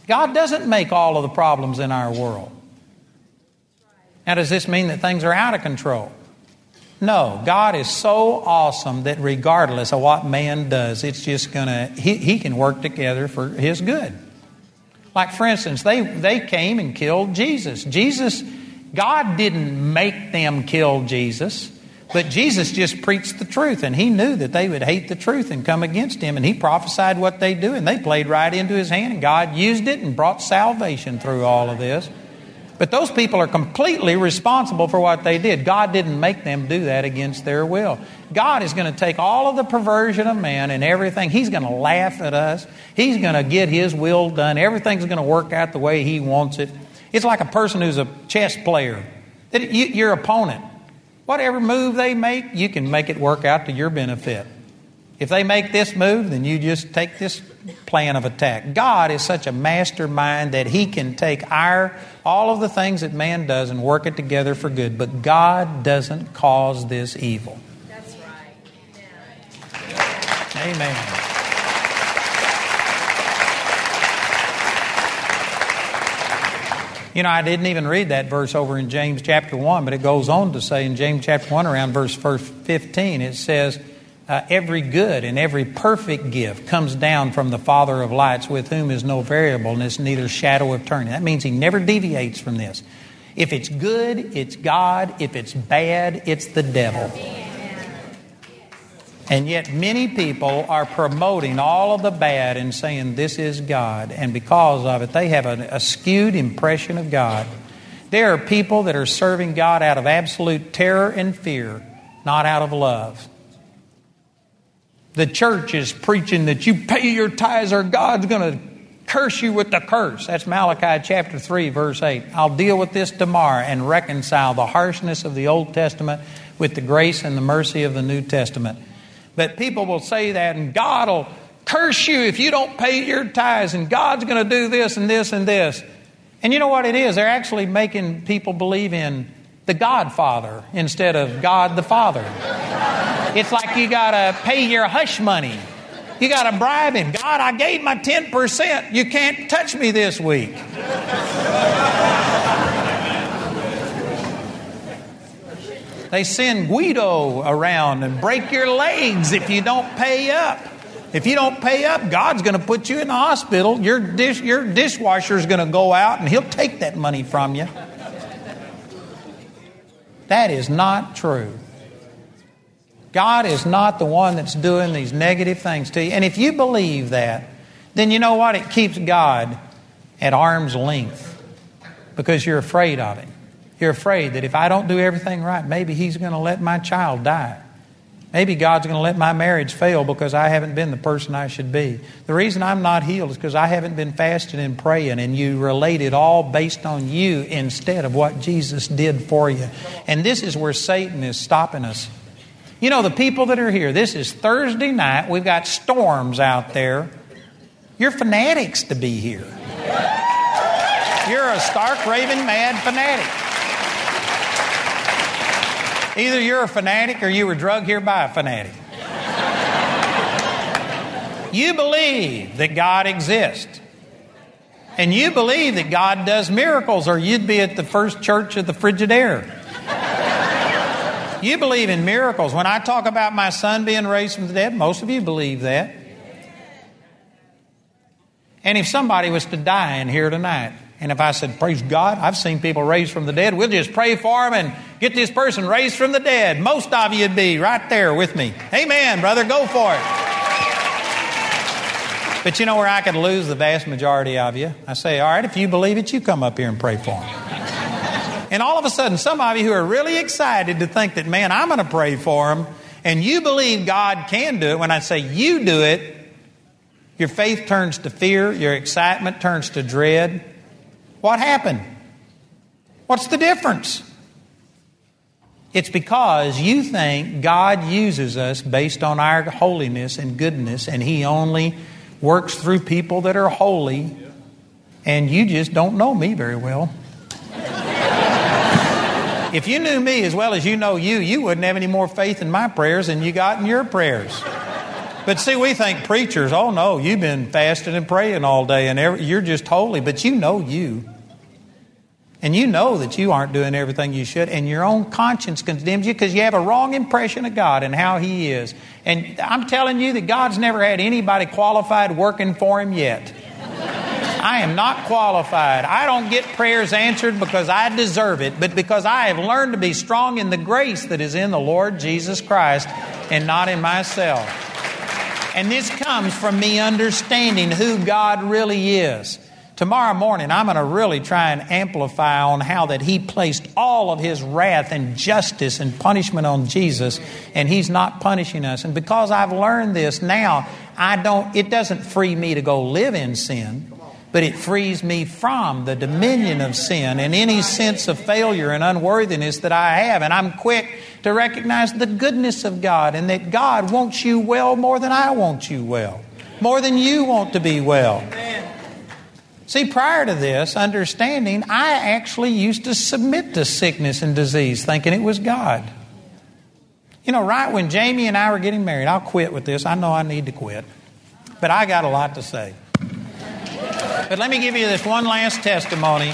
[SPEAKER 1] God doesn't make all of the problems in our world. Now, does this mean that things are out of control? No, God is so awesome that regardless of what man does, it's just going to, he, he can work together for his good. Like, for instance, they, they came and killed Jesus. Jesus, God didn't make them kill Jesus, but Jesus just preached the truth, and he knew that they would hate the truth and come against him, and he prophesied what they'd do, and they played right into his hand, and God used it and brought salvation through all of this. But those people are completely responsible for what they did. God didn't make them do that against their will. God is going to take all of the perversion of man and everything. He's going to laugh at us. He's going to get His will done. Everything's going to work out the way He wants it. It's like a person who's a chess player. Your opponent, whatever move they make, you can make it work out to your benefit. If they make this move, then you just take this plan of attack. God is such a mastermind that he can take our all of the things that man does and work it together for good. But God doesn't cause this evil.
[SPEAKER 3] That's right. Amen.
[SPEAKER 1] Amen. You know, I didn't even read that verse over in James chapter 1, but it goes on to say in James chapter 1, around verse 15, it says, uh, Every good and every perfect gift comes down from the Father of lights, with whom is no variableness, neither shadow of turning. That means he never deviates from this. If it's good, it's God. If it's bad, it's the devil. And yet, many people are promoting all of the bad and saying this is God. And because of it, they have a, a, skewed impression of God. There are people that are serving God out of absolute terror and fear, not out of love. The church is preaching that you pay your tithes or God's going to curse you with the curse. That's Malachi chapter 3, verse 8. I'll deal with this tomorrow and reconcile the harshness of the Old Testament with the grace and the mercy of the New Testament. But people will say that, and God will curse you if you don't pay your tithes, and God's going to do this and this and this. And you know what it is? They're actually making people believe in the Godfather instead of God the Father. It's like you got to pay your hush money. You got to bribe him. God, I gave my 10%. You can't touch me this week. They send Guido around and break your legs if you don't pay up. If you don't pay up, God's going to put you in the hospital. Your, dish, your dishwasher is going to go out and he'll take that money from you. That is not true. God is not the one that's doing these negative things to you. And if you believe that, then you know what? It keeps God at arm's length because you're afraid of Him. You're afraid that if I don't do everything right, maybe He's going to let my child die. Maybe God's going to let my marriage fail because I haven't been the person I should be. The reason I'm not healed is because I haven't been fasting and praying, and you relate it all based on you instead of what Jesus did for you. And this is where Satan is stopping us. You know, the people that are here, this is Thursday night. We've got storms out there. You're fanatics to be here. You're a stark, raving, mad fanatic. Either you're a fanatic or you were drugged here by a fanatic. you believe that God exists. And you believe that God does miracles, or you'd be at the first church of the Frigidaire. You believe in miracles. When I talk about my son being raised from the dead, most of you believe that. And if somebody was to die in here tonight, and if I said, Praise God, I've seen people raised from the dead, we'll just pray for them and get this person raised from the dead. Most of you would be right there with me. Amen, brother, go for it. But you know where I could lose the vast majority of you? I say, All right, if you believe it, you come up here and pray for them. And all of a sudden, some of you who are really excited to think that, man, I'm going to pray for them, and you believe God can do it, when I say you do it, your faith turns to fear, your excitement turns to dread. What happened? What's the difference? It's because you think God uses us based on our holiness and goodness, and He only works through people that are holy, and you just don't know me very well. If you knew me as well as you know you, you wouldn't have any more faith in my prayers than you got in your prayers. But see, we think preachers, oh no, you've been fasting and praying all day and every, you're just holy, but you know you. And you know that you aren't doing everything you should, and your own conscience condemns you because you have a wrong impression of God and how He is. And I'm telling you that God's never had anybody qualified working for Him yet. I am not qualified. I don't get prayers answered because I deserve it, but because I have learned to be strong in the grace that is in the Lord Jesus Christ and not in myself. And this comes from me understanding who God really is. Tomorrow morning, I'm going to really try and amplify on how that He placed all of His wrath and justice and punishment on Jesus, and He's not punishing us. And because I've learned this now, I don't. It doesn't free me to go live in sin, but it frees me from the dominion of sin and any sense of failure and unworthiness that I have. And I'm quick to recognize the goodness of God and that God wants you well more than I want you well, more than you want to be well. See, prior to this understanding, I actually used to submit to sickness and disease, thinking it was God. You know, right when Jamie and I were getting married, I'll quit with this. I know I need to quit, but I got a lot to say. But let me give you this one last testimony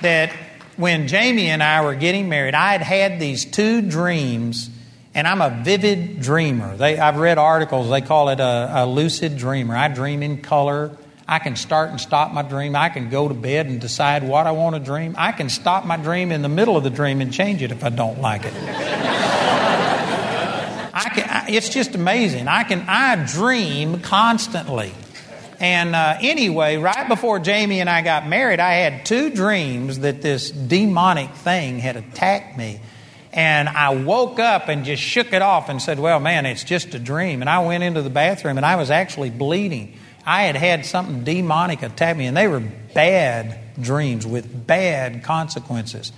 [SPEAKER 1] that when Jamie and I were getting married, I had had these two dreams, and I'm a vivid dreamer. They, I've read articles, they call it a, a lucid dreamer. I dream in color. I can start and stop my dream. I can go to bed and decide what I want to dream. I can stop my dream in the middle of the dream and change it if I don't like it. I can, I, it's just amazing. I can I dream constantly. And uh, anyway, right before Jamie and I got married, I had two dreams that this demonic thing had attacked me. And I woke up and just shook it off and said, Well, man, it's just a dream. And I went into the bathroom and I was actually bleeding. I had had something demonic attack me, and they were bad dreams with bad consequences.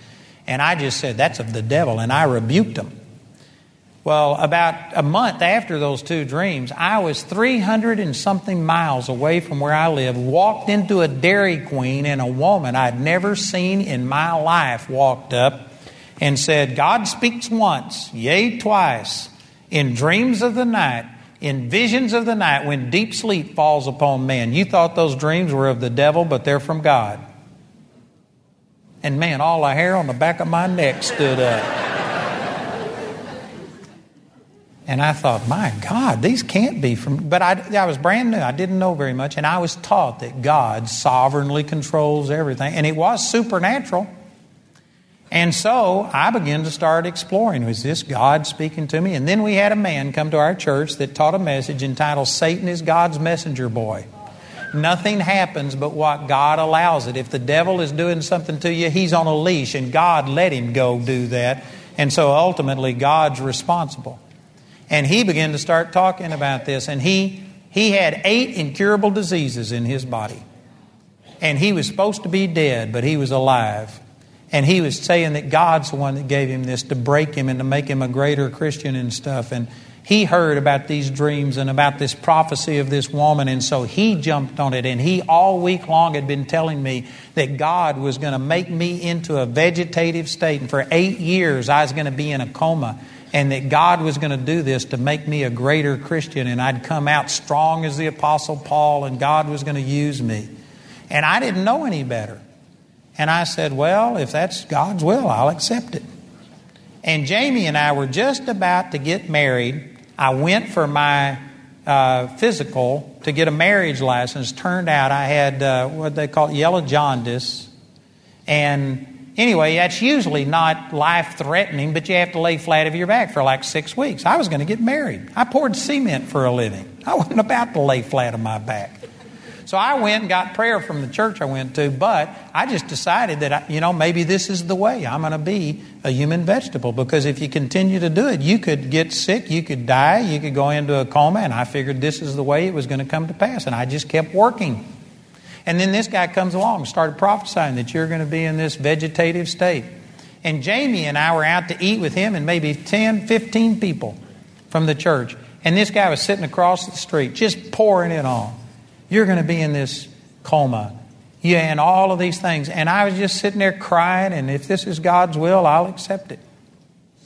[SPEAKER 1] And I just said, That's of the devil. And I rebuked them. Well, about a month after those two dreams, I was 300 and something miles away from where I live, walked into a Dairy Queen, and a woman I'd never seen in my life walked up and said, God speaks once, yea, twice, in dreams of the night, in visions of the night, when deep sleep falls upon man. You thought those dreams were of the devil, but they're from God. And man, all the hair on the back of my neck stood up. And I thought, my God, these can't be from. But I, I was brand new. I didn't know very much. And I was taught that God sovereignly controls everything. And it was supernatural. And so I began to start exploring was this God speaking to me? And then we had a man come to our church that taught a message entitled Satan is God's Messenger Boy. Nothing happens but what God allows it. If the devil is doing something to you, he's on a leash, and God let him go do that. And so ultimately, God's responsible. And he began to start talking about this. And he, he had eight incurable diseases in his body. And he was supposed to be dead, but he was alive. And he was saying that God's the one that gave him this to break him and to make him a greater Christian and stuff. And he heard about these dreams and about this prophecy of this woman, and so he jumped on it. And he all week long had been telling me that God was going to make me into a vegetative state. And for eight years, I was going to be in a coma and that God was going to do this to make me a greater Christian, and I'd come out strong as the Apostle Paul, and God was going to use me. And I didn't know any better. And I said, Well, if that's God's will, I'll accept it. And Jamie and I were just about to get married. I went for my uh, physical to get a marriage license. Turned out I had uh, what they call yellow jaundice. And Anyway, that's usually not life threatening, but you have to lay flat of your back for like six weeks. I was going to get married. I poured cement for a living. I wasn't about to lay flat on my back. So I went and got prayer from the church I went to, but I just decided that, you know, maybe this is the way. I'm going to be a human vegetable because if you continue to do it, you could get sick, you could die, you could go into a coma, and I figured this is the way it was going to come to pass. And I just kept working. And then this guy comes along and started prophesying that you're going to be in this vegetative state. And Jamie and I were out to eat with him and maybe 10, 15 people from the church. And this guy was sitting across the street, just pouring it on. You're going to be in this coma. Yeah, and all of these things. And I was just sitting there crying, and if this is God's will, I'll accept it.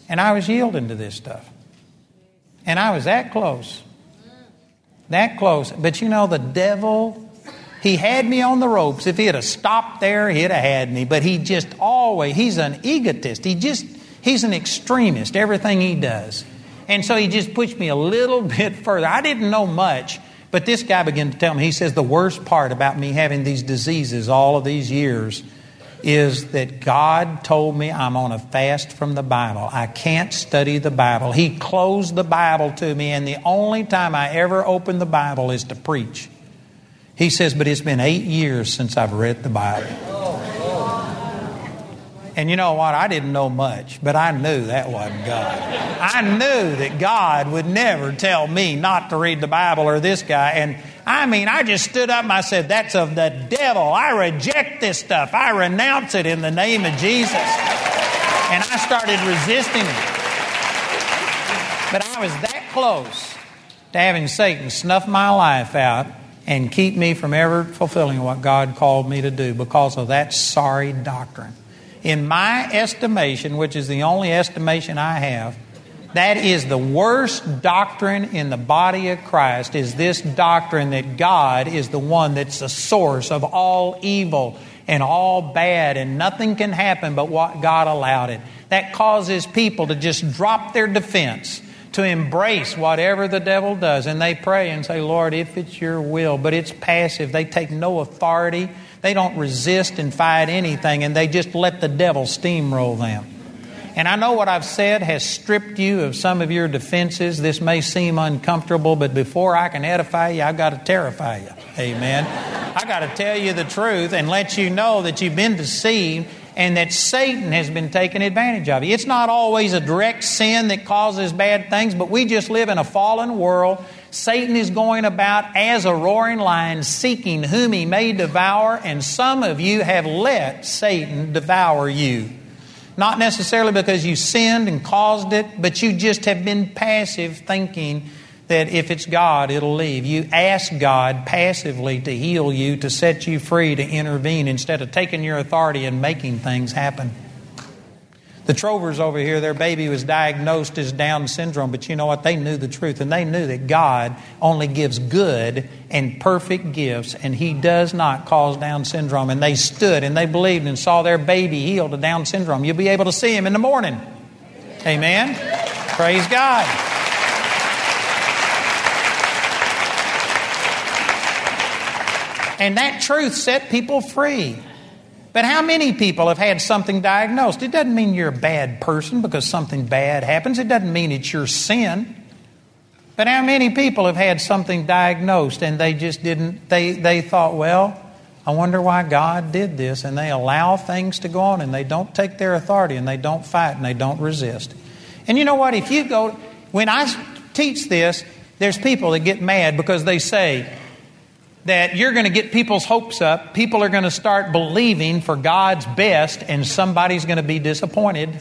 [SPEAKER 1] And I was yielding to this stuff. And I was that close. That close. But you know, the devil he had me on the ropes. If he had stopped there, he'd have had me. But he just always, he's an egotist. He just, he's an extremist, everything he does. And so he just pushed me a little [LAUGHS] bit further. I didn't know much, but this guy began to tell me, he says, the worst part about me having these diseases all of these years is that God told me I'm on a fast from the Bible. I can't study the Bible. He closed the Bible to me, and the only time I ever open the Bible is to preach. He says, But it's been eight years since I've read the Bible. And you know what? I didn't know much, but I knew that wasn't God. I knew that God would never tell me not to read the Bible or this guy. And I mean, I just stood up and I said, That's of the devil. I reject this stuff. I renounce it in the name of Jesus. And I started resisting it. But I was that close to having Satan snuff my life out and keep me from ever fulfilling what God called me to do because of that sorry doctrine. In my estimation, which is the only estimation I have, that is the worst doctrine in the body of Christ is this doctrine that God is the one that's the source of all evil and all bad and nothing can happen but what God allowed it. That causes people to just drop their defense to embrace whatever the devil does. And they pray and say, Lord, if it's your will. But it's passive. They take no authority. They don't resist and fight anything, and they just let the devil steamroll them. And I know what I've said has stripped you of some of your defenses. This may seem uncomfortable, but before I can edify you, I've got to terrify you. Amen. I've got to tell you the truth and let you know that you've been deceived and that Satan has been taking advantage of you. It's not always a direct sin that causes bad things, but we just live in a fallen world. Satan is going about as a roaring lion, seeking whom he may devour, and some of you have let Satan devour you. Not necessarily because you sinned and caused it, but you just have been passive thinking that if it's God, it'll leave. You ask God passively to heal you, to set you free, to intervene, instead of taking your authority and making things happen. The Trovers over here, their baby was diagnosed as Down syndrome, but you know what? They knew the truth, and they knew that God only gives good and perfect gifts, and He does not cause Down syndrome. And they stood and they believed and saw their baby healed of Down syndrome. You'll be able to see him in the morning. Amen. Praise God. And that truth set people free. But how many people have had something diagnosed? It doesn't mean you're a bad person because something bad happens. It doesn't mean it's your sin. But how many people have had something diagnosed and they just didn't, they, they thought, well, I wonder why God did this. And they allow things to go on and they don't take their authority and they don't fight and they don't resist. And you know what? If you go, when I teach this, there's people that get mad because they say, that you're going to get people's hopes up. People are going to start believing for God's best, and somebody's going to be disappointed.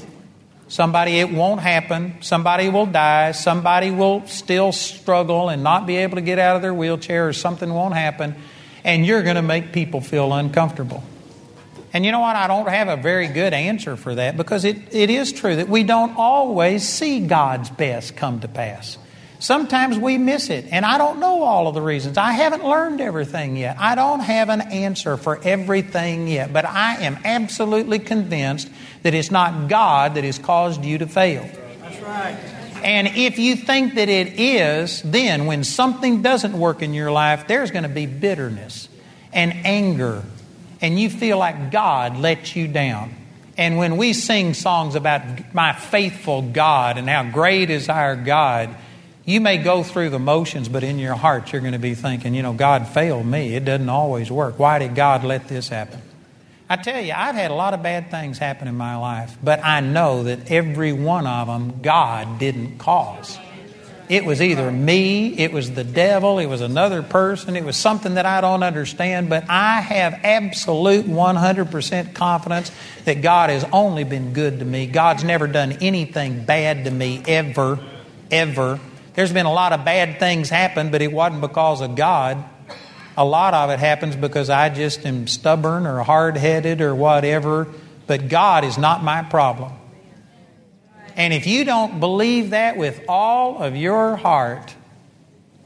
[SPEAKER 1] Somebody, it won't happen. Somebody will die. Somebody will still struggle and not be able to get out of their wheelchair, or something won't happen. And you're going to make people feel uncomfortable. And you know what? I don't have a very good answer for that because it, it is true that we don't always see God's best come to pass. Sometimes we miss it, and I don't know all of the reasons. I haven't learned everything yet. I don't have an answer for everything yet, but I am absolutely convinced that it's not God that has caused you to fail.
[SPEAKER 2] That's right.
[SPEAKER 1] And if you think that it is, then when something doesn't work in your life, there's going to be bitterness and anger, and you feel like God let you down. And when we sing songs about my faithful God and how great is our God, you may go through the motions, but in your heart, you're going to be thinking, you know, God failed me. It doesn't always work. Why did God let this happen? I tell you, I've had a lot of bad things happen in my life, but I know that every one of them God didn't cause. It was either me, it was the devil, it was another person, it was something that I don't understand, but I have absolute 100% confidence that God has only been good to me. God's never done anything bad to me, ever, ever. There's been a lot of bad things happen, but it wasn't because of God. A lot of it happens because I just am stubborn or hard headed or whatever, but God is not my problem. And if you don't believe that with all of your heart,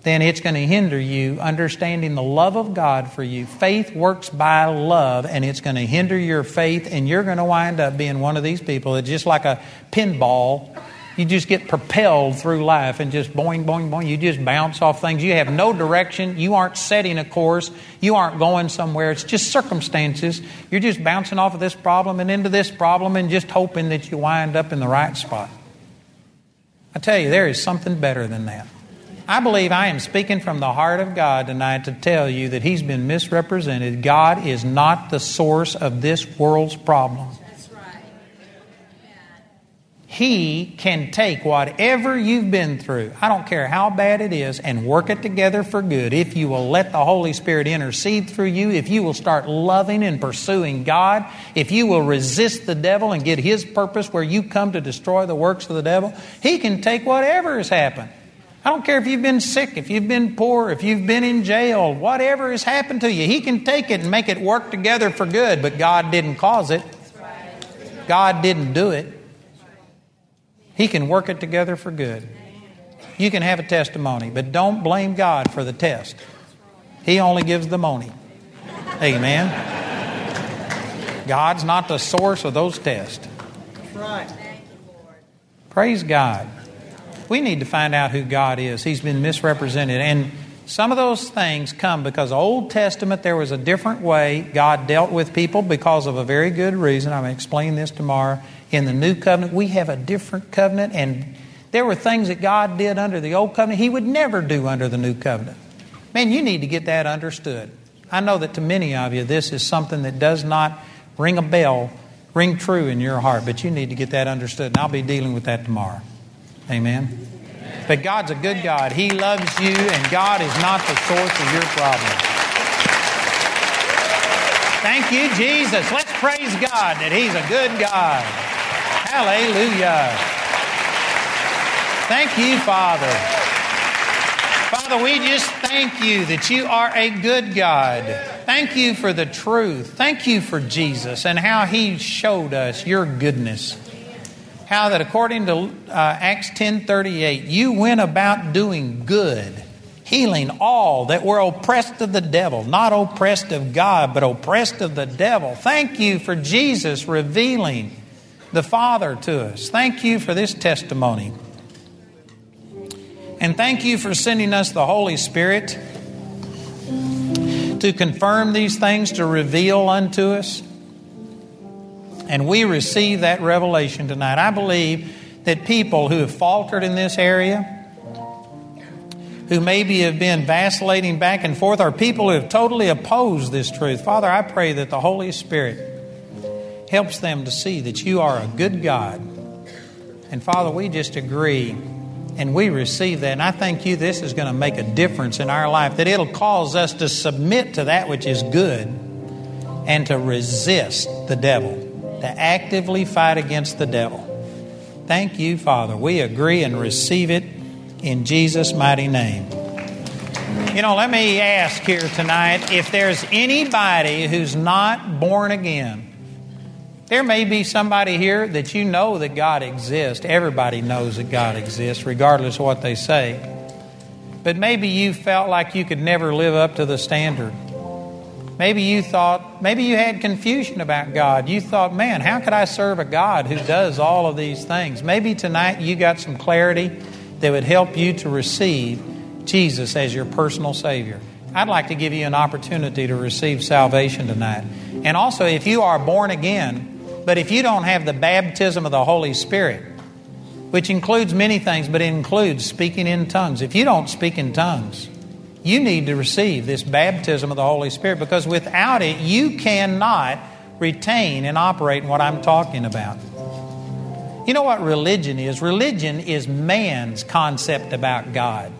[SPEAKER 1] then it's going to hinder you understanding the love of God for you. Faith works by love, and it's going to hinder your faith, and you're going to wind up being one of these people that just like a pinball you just get propelled through life and just boing, boing, boing. You just bounce off things. You have no direction. You aren't setting a course. You aren't going somewhere. It's just circumstances. You're just bouncing off of this problem and into this problem and just hoping that you wind up in the right spot. I tell you, there is something better than that. I believe I am speaking from the heart of God tonight to tell you that He's been misrepresented. God is not the source of this world's problem. He can take whatever you've been through, I don't care how bad it is, and work it together for good if you will let the Holy Spirit intercede through you, if you will start loving and pursuing God, if you will resist the devil and get his purpose where you come to destroy the works of the devil. He can take whatever has happened. I don't care if you've been sick, if you've been poor, if you've been in jail, whatever has happened to you. He can take it and make it work together for good, but God didn't cause it. God didn't do it. He can work it together for good. You can have a testimony, but don't blame God for the test. He only gives the money. Amen. God's not the source of those tests.
[SPEAKER 2] Right.
[SPEAKER 1] Praise God. We need to find out who God is. He's been misrepresented. And some of those things come because Old Testament there was a different way God dealt with people because of a very good reason. I'm going to explain this tomorrow in the new covenant, we have a different covenant, and there were things that God did under the old covenant He would never do under the new covenant. Man, you need to get that understood. I know that to many of you, this is something that does not ring a bell, ring true in your heart, but you need to get that understood, and I'll be dealing with that tomorrow. Amen. But God's a good God. He loves you, and God is not the source of your problem. Thank you, Jesus. Let's praise God that He's a good God. Hallelujah. Thank you, Father. Father, we just thank you that you are a good God. Thank you for the truth. Thank you for Jesus and how he showed us your goodness. How that according to uh, Acts 10:38, you went about doing good, healing all that were oppressed of the devil, not oppressed of God, but oppressed of the devil. Thank you for Jesus revealing the Father to us. Thank you for this testimony. And thank you for sending us the Holy Spirit to confirm these things, to reveal unto us. And we receive that revelation tonight. I believe that people who have faltered in this area, who maybe have been vacillating back and forth, are people who have totally opposed this truth. Father, I pray that the Holy Spirit helps them to see that you are a good God. And Father, we just agree and we receive that. And I thank you this is going to make a difference in our life, that it'll cause us to submit to that which is good and to resist the devil, to actively fight against the devil. Thank you, Father. We agree and receive it in Jesus' mighty name. You know, let me ask here tonight if there's anybody who's not born again. There may be somebody here that you know that God exists. Everybody knows that God exists, regardless of what they say. But maybe you felt like you could never live up to the standard. Maybe you thought, maybe you had confusion about God. You thought, man, how could I serve a God who does all of these things? Maybe tonight you got some clarity that would help you to receive Jesus as your personal Savior. I'd like to give you an opportunity to receive salvation tonight. And also, if you are born again, but if you don't have the baptism of the Holy Spirit, which includes many things, but includes speaking in tongues, if you don't speak in tongues, you need to receive this baptism of the Holy Spirit because without it, you cannot retain and operate in what I'm talking about. You know what religion is? Religion is man's concept about God.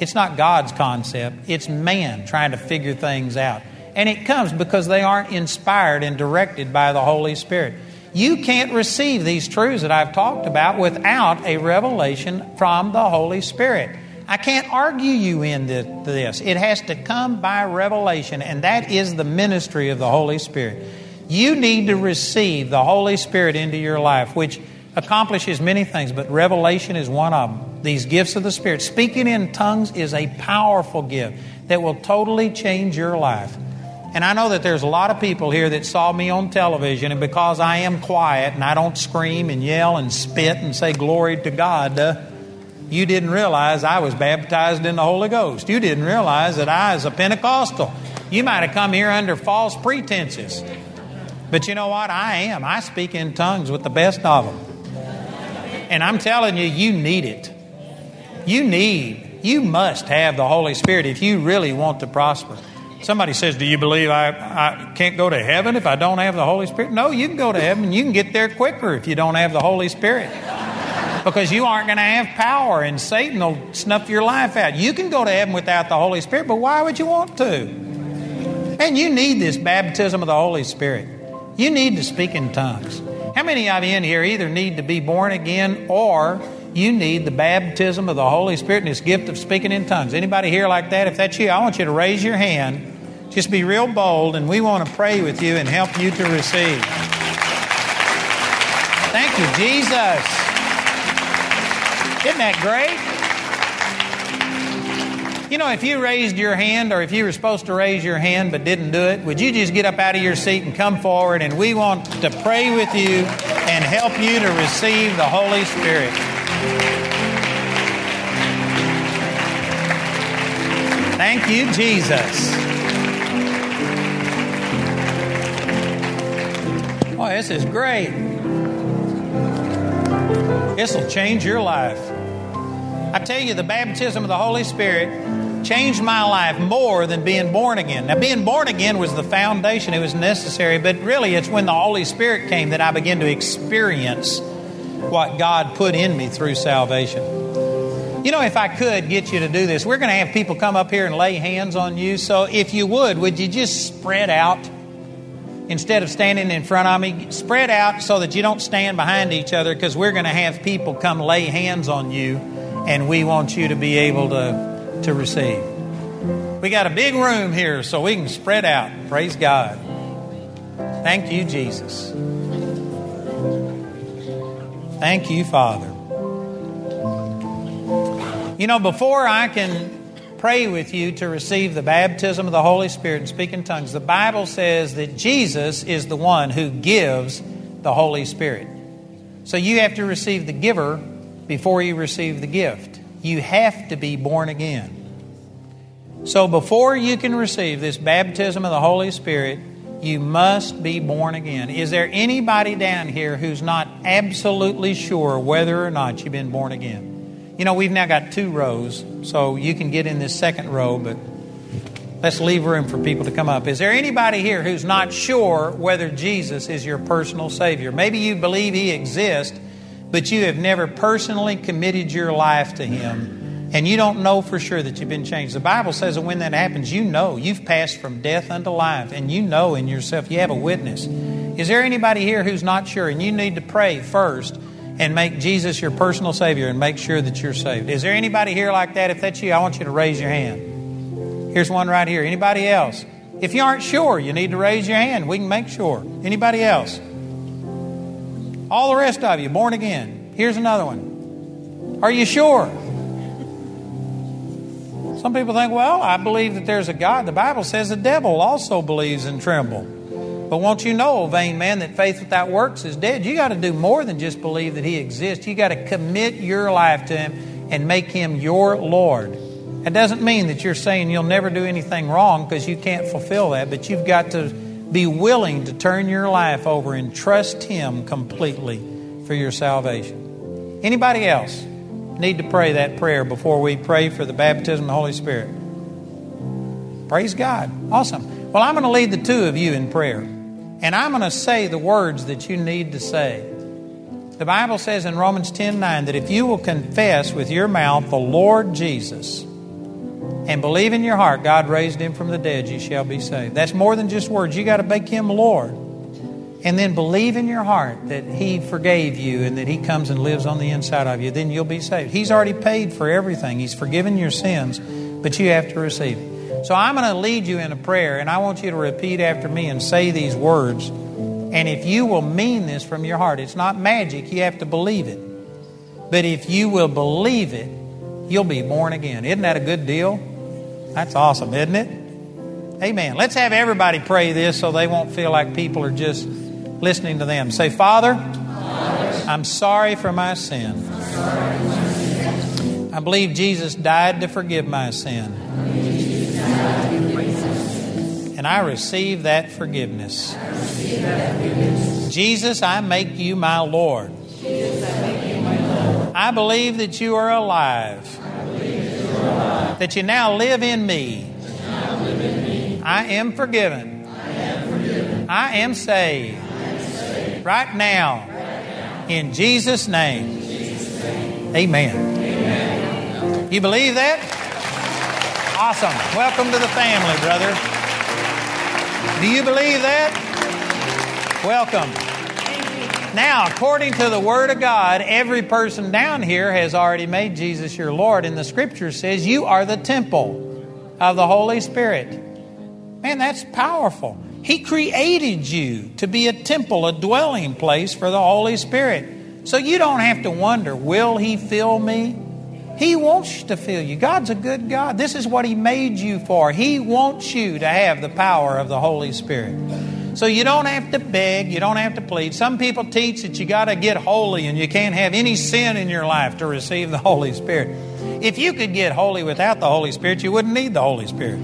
[SPEAKER 1] It's not God's concept, it's man trying to figure things out. And it comes because they aren't inspired and directed by the Holy Spirit. You can't receive these truths that I've talked about without a revelation from the Holy Spirit. I can't argue you into this. It has to come by revelation, and that is the ministry of the Holy Spirit. You need to receive the Holy Spirit into your life, which accomplishes many things, but revelation is one of them. These gifts of the Spirit. Speaking in tongues is a powerful gift that will totally change your life. And I know that there's a lot of people here that saw me on television, and because I am quiet and I don't scream and yell and spit and say glory to God, uh, you didn't realize I was baptized in the Holy Ghost. You didn't realize that I was a Pentecostal. You might have come here under false pretenses. But you know what? I am. I speak in tongues with the best of them. And I'm telling you, you need it. You need, you must have the Holy Spirit if you really want to prosper. Somebody says, Do you believe I, I can't go to heaven if I don't have the Holy Spirit? No, you can go to heaven. You can get there quicker if you don't have the Holy Spirit. because you aren't going to have power and Satan will snuff your life out. You can go to heaven without the Holy Spirit, but why would you want to? And you need this baptism of the Holy Spirit. You need to speak in tongues. How many of you in here either need to be born again or you need the baptism of the Holy Spirit and this gift of speaking in tongues? Anybody here like that? If that's you, I want you to raise your hand. Just be real bold, and we want to pray with you and help you to receive. Thank you, Jesus. Isn't that great? You know, if you raised your hand or if you were supposed to raise your hand but didn't do it, would you just get up out of your seat and come forward? And we want to pray with you and help you to receive the Holy Spirit. Thank you, Jesus. Oh, this is great. This will change your life. I tell you, the baptism of the Holy Spirit changed my life more than being born again. Now, being born again was the foundation, it was necessary, but really it's when the Holy Spirit came that I began to experience what God put in me through salvation. You know, if I could get you to do this, we're going to have people come up here and lay hands on you. So if you would, would you just spread out? Instead of standing in front of me, spread out so that you don't stand behind each other because we're going to have people come lay hands on you and we want you to be able to, to receive. We got a big room here so we can spread out. Praise God. Thank you, Jesus. Thank you, Father. You know, before I can pray with you to receive the baptism of the Holy Spirit and speak in tongues, the Bible says that Jesus is the one who gives the Holy Spirit. So you have to receive the giver before you receive the gift. You have to be born again. So before you can receive this baptism of the Holy Spirit, you must be born again. Is there anybody down here who's not absolutely sure whether or not you've been born again? You know, we've now got two rows, so you can get in this second row, but let's leave room for people to come up. Is there anybody here who's not sure whether Jesus is your personal Savior? Maybe you believe He exists, but you have never personally committed your life to Him, and you don't know for sure that you've been changed. The Bible says that when that happens, you know you've passed from death unto life, and you know in yourself you have a witness. Is there anybody here who's not sure, and you need to pray first? And make Jesus your personal Savior and make sure that you're saved. Is there anybody here like that? If that's you, I want you to raise your hand. Here's one right here. Anybody else? If you aren't sure, you need to raise your hand. We can make sure. Anybody else? All the rest of you, born again. Here's another one. Are you sure? Some people think, well, I believe that there's a God. The Bible says the devil also believes and tremble. But won't you know, vain man, that faith without works is dead? You got to do more than just believe that He exists. You got to commit your life to Him and make Him your Lord. That doesn't mean that you're saying you'll never do anything wrong because you can't fulfill that, but you've got to be willing to turn your life over and trust Him completely for your salvation. Anybody else need to pray that prayer before we pray for the baptism of the Holy Spirit? Praise God. Awesome. Well, I'm going to lead the two of you in prayer. And I'm going to say the words that you need to say. The Bible says in Romans 10 9 that if you will confess with your mouth the Lord Jesus and believe in your heart God raised him from the dead, you shall be saved. That's more than just words. You got to make him Lord. And then believe in your heart that he forgave you and that he comes and lives on the inside of you. Then you'll be saved. He's already paid for everything, he's forgiven your sins, but you have to receive it. So I'm going to lead you in a prayer, and I want you to repeat after me and say these words. And if you will mean this from your heart, it's not magic, you have to believe it. But if you will believe it, you'll be born again. Isn't that a good deal? That's awesome, isn't it? Amen. Let's have everybody pray this so they won't feel like people are just listening to them. Say, Father, I'm sorry for my sin. I believe Jesus died to forgive my sin. And I receive that forgiveness. Jesus, I make you my Lord. I believe that you are alive. That you now live in me. I am forgiven. I am saved. Right now. In Jesus' name. Amen. You believe that? Awesome. Welcome to the family, brother. Do you believe that? Welcome. Now, according to the Word of God, every person down here has already made Jesus your Lord, and the Scripture says you are the temple of the Holy Spirit. Man, that's powerful. He created you to be a temple, a dwelling place for the Holy Spirit. So you don't have to wonder, will He fill me? He wants to fill you. God's a good God. This is what He made you for. He wants you to have the power of the Holy Spirit. So you don't have to beg, you don't have to plead. Some people teach that you got to get holy and you can't have any sin in your life to receive the Holy Spirit. If you could get holy without the Holy Spirit, you wouldn't need the Holy Spirit.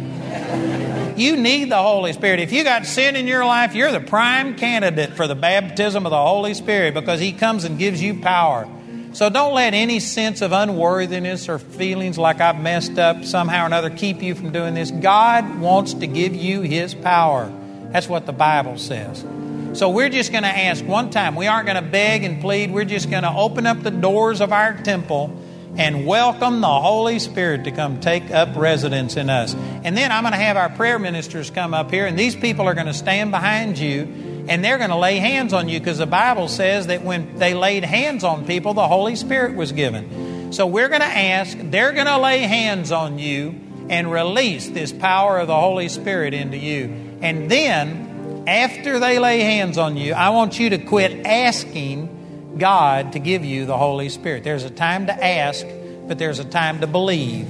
[SPEAKER 1] You need the Holy Spirit. If you got sin in your life, you're the prime candidate for the baptism of the Holy Spirit because He comes and gives you power. So don't let any sense of unworthiness or feelings like I've messed up somehow or another keep you from doing this. God wants to give you His power. That's what the Bible says. So we're just going to ask one time. We aren't going to beg and plead. We're just going to open up the doors of our temple and welcome the Holy Spirit to come take up residence in us. And then I'm going to have our prayer ministers come up here, and these people are going to stand behind you and they're going to lay hands on you because the Bible says that when they laid hands on people, the Holy Spirit was given. So we're going to ask, they're going to lay hands on you and release this power of the Holy Spirit into you. And then, after they lay hands on you, I want you to quit asking God to give you the Holy Spirit. There's a time to ask, but there's a time to believe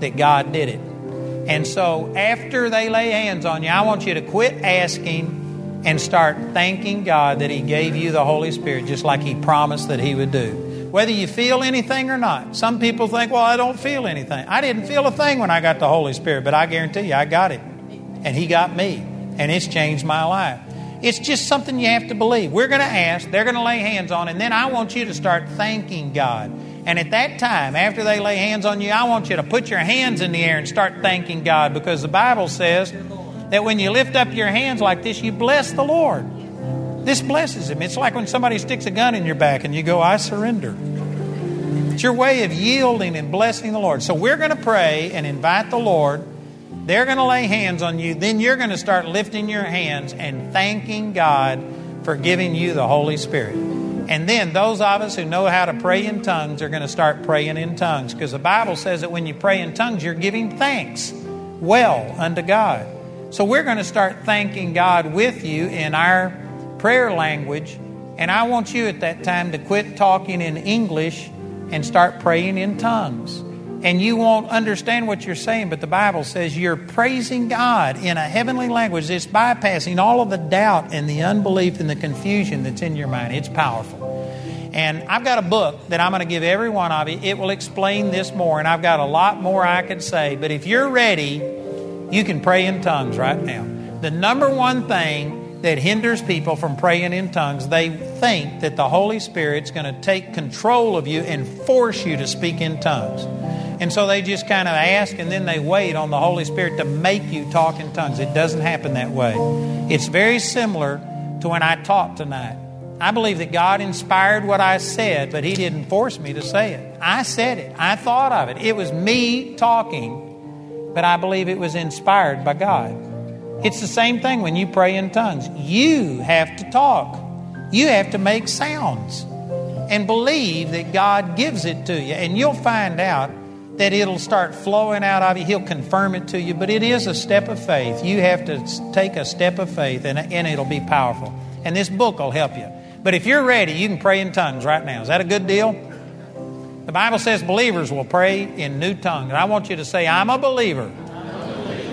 [SPEAKER 1] that God did it. And so, after they lay hands on you, I want you to quit asking and start thanking God that He gave you the Holy Spirit just like He promised that He would do. Whether you feel anything or not. Some people think, well, I don't feel anything. I didn't feel a thing when I got the Holy Spirit, but I guarantee you, I got it. And He got me and it's changed my life. It's just something you have to believe. We're going to ask, they're going to lay hands on, and then I want you to start thanking God. And at that time, after they lay hands on you, I want you to put your hands in the air and start thanking God because the Bible says that when you lift up your hands like this, you bless the Lord. This blesses Him. It's like when somebody sticks a gun in your back and you go, I surrender. It's your way of yielding and blessing the Lord. So we're going to pray and invite the Lord they're going to lay hands on you. Then you're going to start lifting your hands and thanking God for giving you the Holy Spirit. And then those of us who know how to pray in tongues are going to start praying in tongues because the Bible says that when you pray in tongues, you're giving thanks well unto God. So we're going to start thanking God with you in our prayer language. And I want you at that time to quit talking in English and start praying in tongues and you won't understand what you're saying, but the Bible says you're praising God in a heavenly language. It's bypassing all of the doubt and the unbelief and the confusion that's in your mind. It's powerful. And I've got a book that I'm going to give every one of you. It will explain this more, and I've got a lot more I could say. But if you're ready, you can pray in tongues right now. The number one thing that hinders people from praying in tongues, they think that the Holy Spirit's going to take control of you and force you to speak in tongues. And so they just kind of ask and then they wait on the Holy Spirit to make you talk in tongues. It doesn't happen that way. It's very similar to when I taught tonight. I believe that God inspired what I said, but He didn't force me to say it. I said it, I thought of it. It was me talking, but I believe it was inspired by God. It's the same thing when you pray in tongues. You have to talk, you have to make sounds and believe that God gives it to you. And you'll find out that it'll start flowing out of you. He'll confirm it to you, but it is a step of faith. You have to take a step of faith, and, and it'll be powerful. And this book will help you. But if you're ready, you can pray in tongues right now. Is that a good deal? The Bible says believers will pray in new tongues. And I want you to say, I'm a believer,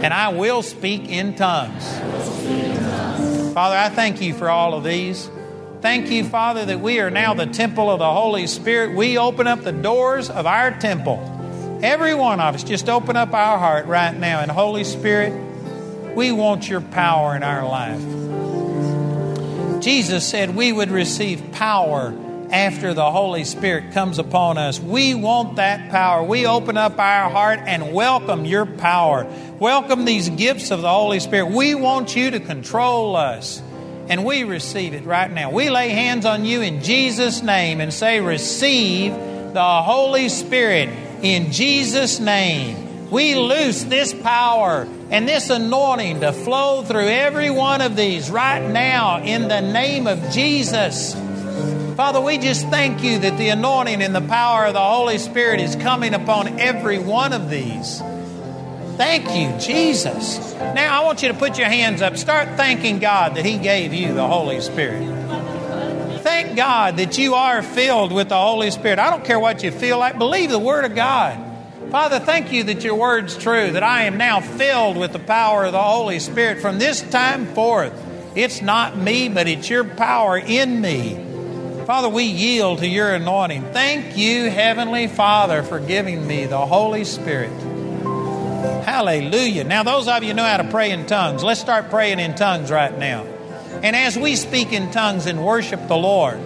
[SPEAKER 1] and I will speak in tongues. Father, I thank you for all of these. Thank you, Father, that we are now the temple of the Holy Spirit. We open up the doors of our temple Every one of us, just open up our heart right now. And Holy Spirit, we want your power in our life. Jesus said we would receive power after the Holy Spirit comes upon us. We want that power. We open up our heart and welcome your power. Welcome these gifts of the Holy Spirit. We want you to control us. And we receive it right now. We lay hands on you in Jesus' name and say, Receive the Holy Spirit in Jesus' name. We loose this power and this anointing to flow through every one of these right now in the name of Jesus. Father, we just thank you that the anointing and the power of the Holy Spirit is coming upon every one of these. Thank you, Jesus. Now, I want you to put your hands up. Start thanking God that He gave you the Holy Spirit. Thank God that you are filled with the Holy Spirit. I don't care what you feel like, believe the Word of God. Father, thank you that your word's true, that I am now filled with the power of the Holy Spirit from this time forth. It's not me, but it's your power in me. Father, we yield to your anointing. Thank you, Heavenly Father, for giving me the Holy Spirit. Hallelujah. Now, those of you know how to pray in tongues, let's start praying in tongues right now. And as we speak in tongues and worship the Lord,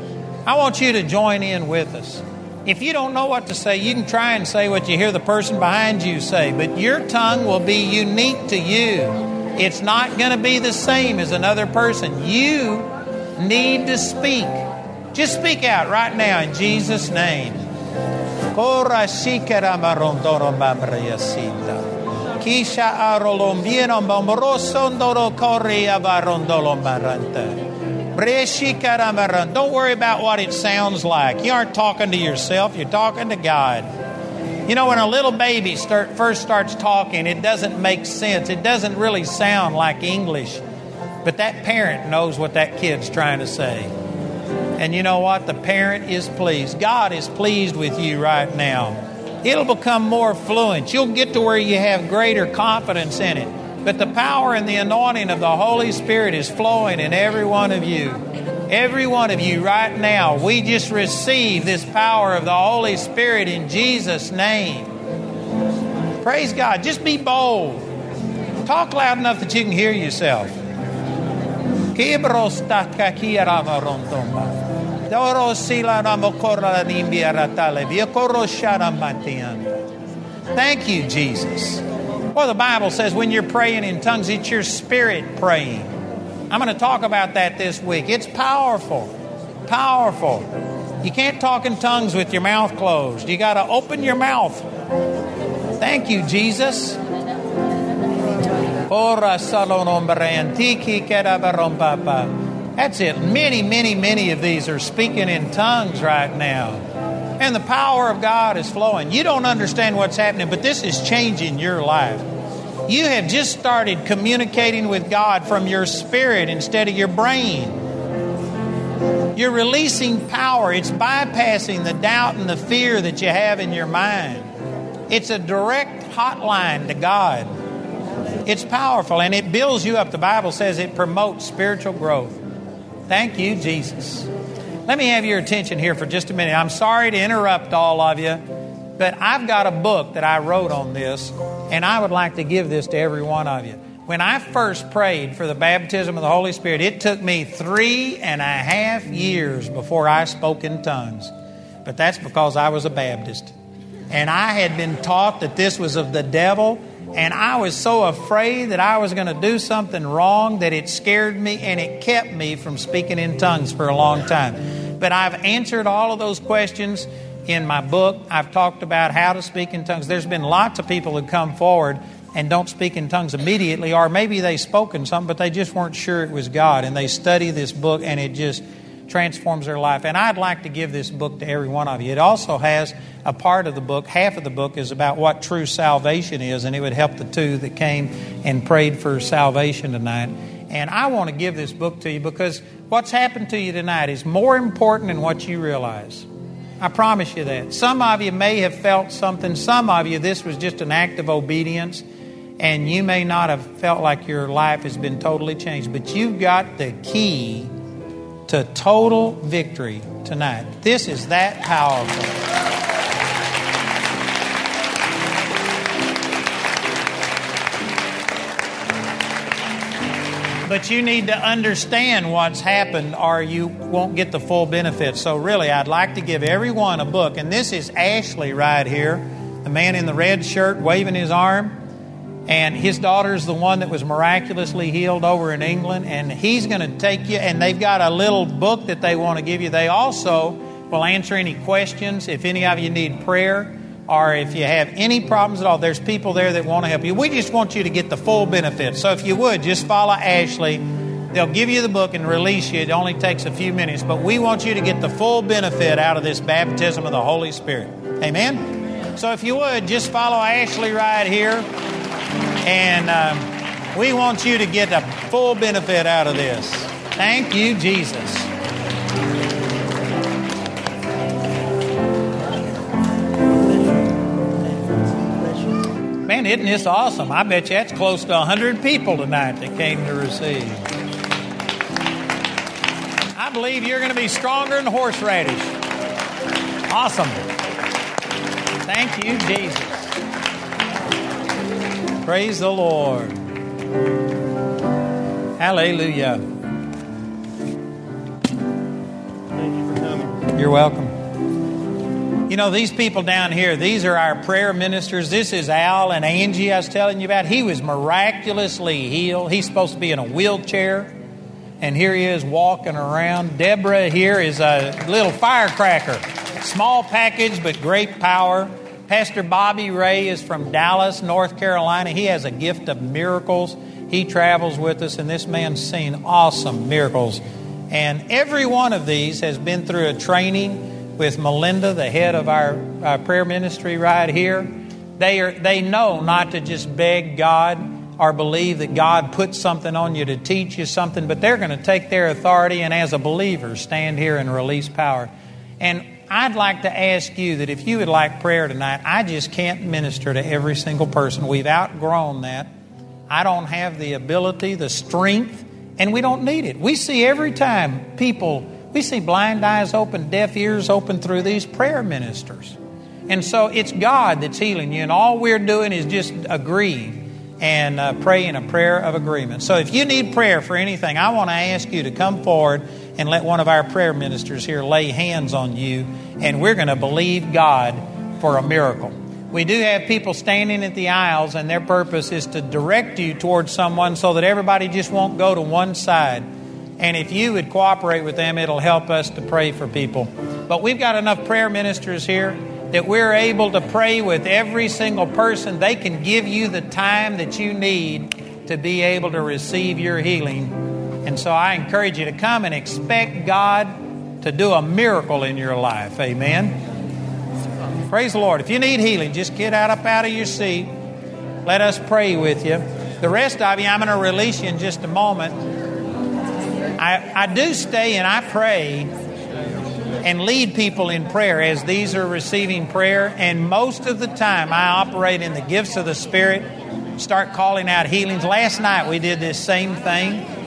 [SPEAKER 1] I want you to join in with us. If you don't know what to say, you can try and say what you hear the person behind you say, but your tongue will be unique to you. It's not going to be the same as another person. You need to speak. Just speak out right now in Jesus' name. Don't worry about what it sounds like. You aren't talking to yourself, you're talking to God. You know, when a little baby start, first starts talking, it doesn't make sense. It doesn't really sound like English. But that parent knows what that kid's trying to say. And you know what? The parent is pleased. God is pleased with you right now. It'll become more fluent. You'll get to where you have greater confidence in it. But the power and the anointing of the Holy Spirit is flowing in every one of you. Every one of you right now, we just receive this power of the Holy Spirit in Jesus' name. Praise God. Just be bold. Talk loud enough that you can hear yourself. Thank you, Jesus. Well, the Bible says when you're praying in tongues, it's your spirit praying. I'm going to talk about that this week. It's powerful. Powerful. You can't talk in tongues with your mouth closed. You got to open your mouth. Thank you, Jesus. Ora antiki that's it. Many, many, many of these are speaking in tongues right now. And the power of God is flowing. You don't understand what's happening, but this is changing your life. You have just started communicating with God from your spirit instead of your brain. You're releasing power. It's bypassing the doubt and the fear that you have in your mind. It's a direct hotline to God. It's powerful and it builds you up. The Bible says it promotes spiritual growth. Thank you, Jesus. Let me have your attention here for just a minute. I'm sorry to interrupt all of you, but I've got a book that I wrote on this, and I would like to give this to every one of you. When I first prayed for the baptism of the Holy Spirit, it took me three and a half years before I spoke in tongues. But that's because I was a Baptist. And I had been taught that this was of the devil and I was so afraid that I was going to do something wrong that it scared me and it kept me from speaking in tongues for a long time. But I've answered all of those questions in my book. I've talked about how to speak in tongues. There's been lots of people who come forward and don't speak in tongues immediately, or maybe they spoke in something, but they just weren't sure it was God. And they study this book and it just transforms their life. And I'd like to give this book to every one of you. It also has a part of the book, half of the book is about what true salvation is, and it would help the two that came and prayed for salvation tonight. And I want to give this book to you because what's happened to you tonight is more important than what you realize. I promise you that. Some of you may have felt something, some of you, this was just an act of obedience, and you may not have felt like your life has been totally changed, but you've got the key to total victory tonight. This is that powerful. But you need to understand what's happened or you won't get the full benefit. So, really, I'd like to give everyone a book. And this is Ashley right here, the man in the red shirt waving his arm. And his daughter's the one that was miraculously healed over in England. And he's going to take you, and they've got a little book that they want to give you. They also We'll answer any questions. If any of you need prayer or if you have any problems at all, there's people there that want to help you. We just want you to get the full benefit. So if you would, just follow Ashley. They'll give you the book and release you. It only takes a few minutes, but we want you to get the full benefit out of this baptism of the Holy Spirit. Amen? So if you would, just follow Ashley right here. And um, we want you to get the full benefit out of this. Thank you, Jesus. Man, isn't this awesome? I bet you that's close to 100 people tonight that came to receive. I believe you're going to be stronger than horseradish. Awesome. Thank you, Jesus. Praise the Lord. Hallelujah.
[SPEAKER 2] Thank you for coming.
[SPEAKER 1] You're welcome. You know, these people down here, these are our prayer ministers. This is Al and Angie I was telling you about. He was miraculously healed. He's supposed to be in a wheelchair, and here he is walking around. Deborah here is a little firecracker. Small package, but great power. Pastor Bobby Ray is from Dallas, North Carolina. He has a gift of miracles. He travels with us, and this man's seen awesome miracles. And every one of these has been through a training with Melinda, the head of our, prayer ministry right here. They, are, they know not to just beg God or believe that God put something on you to teach you something, but they're going to take their authority and, as a believer, stand here and release power. And I'd like to ask you that if you would like prayer tonight, I just can't minister to every single person. We've outgrown that. I don't have the ability, the strength, and we don't need it. We see every time people, we see blind eyes open, deaf ears open through these prayer ministers. And so it's God that's healing you, and all we're doing is just agree and uh, pray in a prayer of agreement. So if you need prayer for anything, I want to ask you to come forward and let one of our prayer ministers here lay hands on you, and we're going to believe God for a miracle. We do have people standing at the aisles, and their purpose is to direct you towards someone so that everybody just won't go to one side. And if you would cooperate with them, it'll help us to pray for people. But we've got enough prayer ministers here that we're able to pray with every single person. They can give you the time that you need to be able to receive your healing. And so I encourage you to come and expect God to do a miracle in your life. Amen. Praise the Lord. If you need healing, just get out up out of your seat. Let us pray with you. The rest of you, I'm going to release you in just a moment. I, I do stay and I pray and lead people in prayer as these are receiving prayer. And most of the time, I operate in the gifts of the Spirit, start calling out healings. Last night, we did this same thing.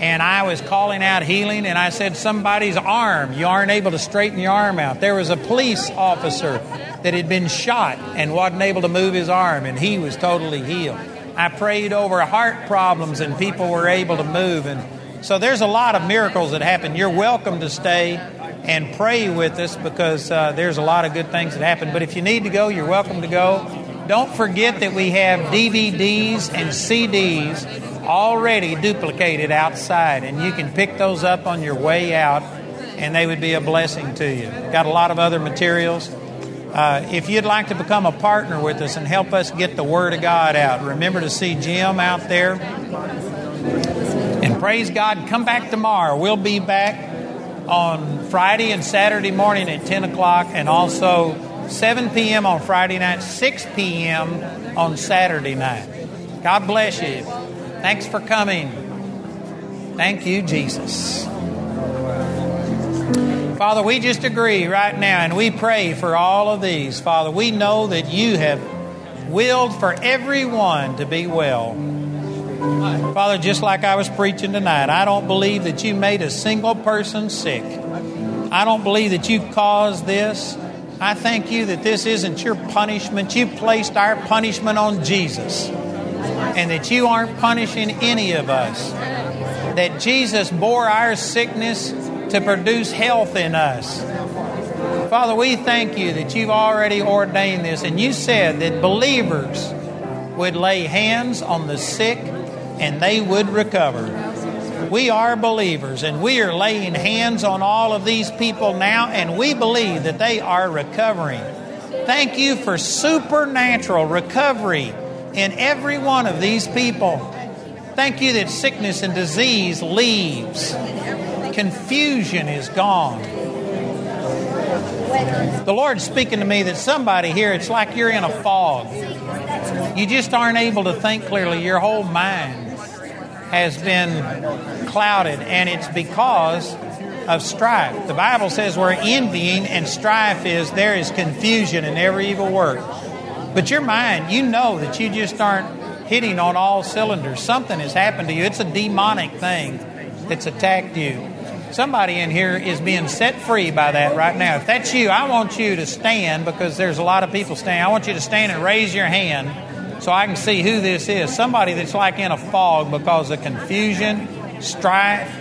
[SPEAKER 1] And I was calling out healing, and I said, Somebody's arm, you aren't able to straighten your arm out. There was a police officer that had been shot and wasn't able to move his arm, and he was totally healed. I prayed over heart problems, and people were able to move. And so there's a lot of miracles that happen. You're welcome to stay and pray with us because uh, there's a lot of good things that happen. But if you need to go, you're welcome to go. Don't forget that we have DVDs and CDs already duplicated outside, and you can pick those up on your way out, and they would be a blessing to you. Got a lot of other materials. Uh, if you'd like to become a partner with us and help us get the Word of God out, remember to see Jim out there. And praise God, come back tomorrow. We'll be back on Friday and Saturday morning at 10 o'clock, and also 7 p.m. on Friday night, 6 p.m. on Saturday night. God bless you. Thanks for coming. Thank you, Jesus. Father, we just agree right now and we pray for all of these. Father, we know that you have willed for everyone to be well. Father, just like I was preaching tonight, I don't believe that you made a single person sick. I don't believe that you caused this. I thank you that this isn't your punishment. You placed our punishment on Jesus and that you aren't punishing any of us. That Jesus bore our sickness to produce health in us. Father, we thank you that you've already ordained this, and you said that believers would lay hands on the sick and they would recover. We are believers, and we are laying hands on all of these people now, and we believe that they are recovering. Thank you for supernatural recovery in every one of these people. Thank you that sickness and disease leaves. Confusion is gone. The Lord's speaking to me that somebody here, it's like you're in a fog. You just aren't able to think clearly. Your whole mind has been clouded, and it's because of strife. The Bible says where envying and strife is, there is confusion in every evil work. But your mind, you know that you just aren't hitting on all cylinders. Something has happened to you. It's a demonic thing that's attacked you. Somebody in here is being set free by that right now. If that's you, I want you to stand because there's a lot of people standing. I want you to stand and raise your hand so I can see who this is. Somebody that's like in a fog because of confusion, strife.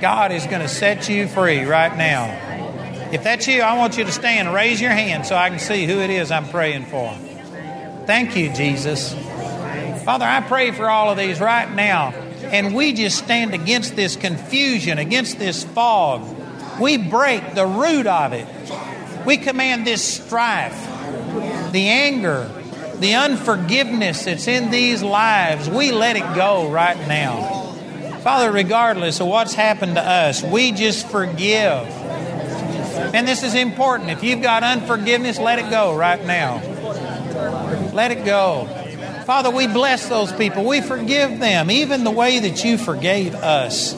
[SPEAKER 1] God is going to set you free right now. If that's you, I want you to stand and raise your hand so I can see who it is I'm praying for. Thank you, Jesus. Father, I pray for all of these right now and we just stand against this confusion, against this fog. We break the root of it. We command this strife, the anger, the unforgiveness that's in these lives. We let it go right now. Father, regardless of what's happened to us, we just forgive. And this is important. If you've got unforgiveness, let it go right now. Let it go. Father, we bless those people. We forgive them, even the way that you forgave us.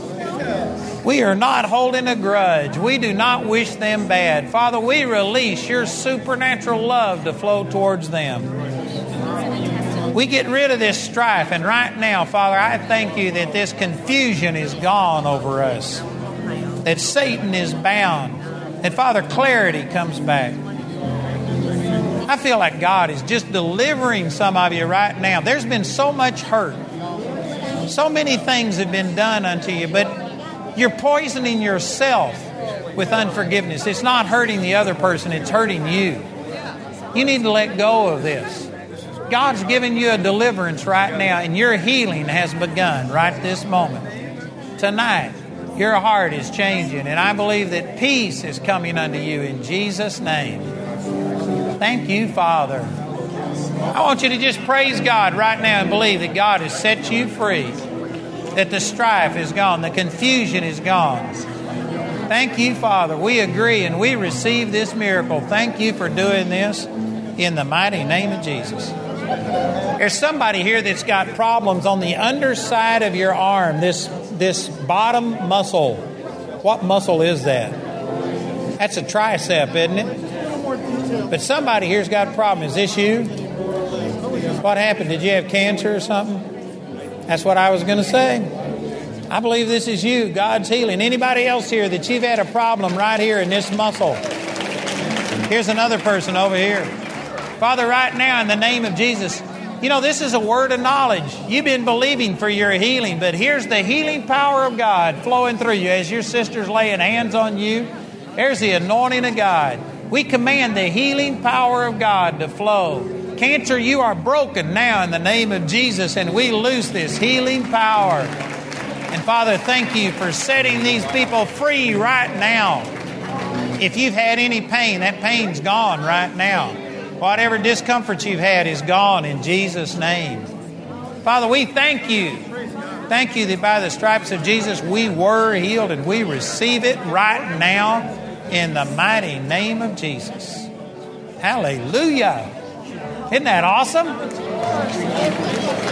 [SPEAKER 1] We are not holding a grudge. We do not wish them bad. Father, we release your supernatural love to flow towards them. We get rid of this strife. And right now, Father, I thank you that this confusion is gone over us, that Satan is bound, that, Father, clarity comes back. I feel like God is just delivering some of you right now. There's been so much hurt. So many things have been done unto you, but you're poisoning yourself with unforgiveness. It's not hurting the other person, it's hurting you. You need to let go of this. God's giving you a deliverance right now, and your healing has begun right this moment. Tonight, your heart is changing, and I believe that peace is coming unto you in Jesus' name. Thank you, Father. I want you to just praise God right now and believe that God has set you free, that the strife is gone, the confusion is gone. Thank you, Father. We agree and we receive this miracle. Thank you for doing this in the mighty name of Jesus. There's somebody here that's got problems on the underside of your arm, this, this bottom muscle. What muscle is that? That's a tricep, isn't it? But somebody here's got a problem. Is this you? What happened? Did you have cancer or something? That's what I was going to say. I believe this is you. God's healing. Anybody else here that you've had a problem right here in this muscle? Here's another person over here. Father, right now, in the name of Jesus, you know, this is a word of knowledge. You've been believing for your healing, but here's the healing power of God flowing through you as your sister's laying hands on you. There's the anointing of God. We command the healing power of God to flow. Cancer, you are broken now in the name of Jesus, and we lose this healing power. And Father, thank you for setting these people free right now. If you've had any pain, that pain's gone right now. Whatever discomfort you've had is gone in Jesus' name. Father, we thank you. Thank you that by the stripes of Jesus we were healed and we receive it right now in the mighty name of Jesus. Hallelujah. Isn't that awesome?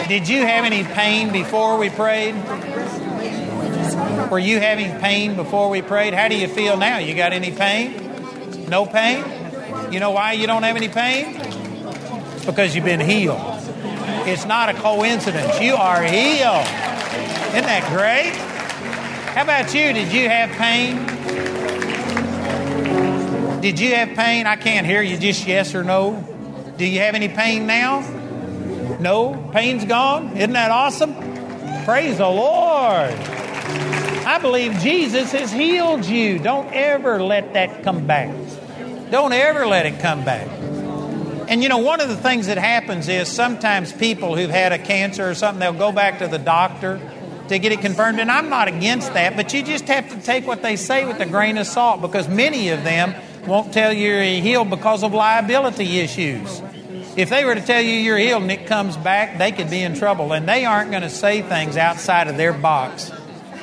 [SPEAKER 1] Did you have any pain before we prayed? Were you having pain before we prayed? How do you feel now? You got any pain? No pain? You know why you don't have any pain? Because you've been healed. It's not a coincidence. You are healed. Isn't that great? How about you? Did you have pain? Did you have pain? I can't hear you. Just yes or no. Do you have any pain now? No? Pain's gone? Isn't that awesome? Praise the Lord. I believe Jesus has healed you. Don't ever let that come back. Don't ever let it come back. And you know, one of the things that happens is sometimes people who've had a cancer or something, they'll go back to the doctor to get it confirmed. And I'm not against that, but you just have to take what they say with a grain of salt because many of them won't tell you you're healed because of liability issues. If they were to tell you you're healed and it comes back, they could be in trouble. And they aren't going to say things outside of their box.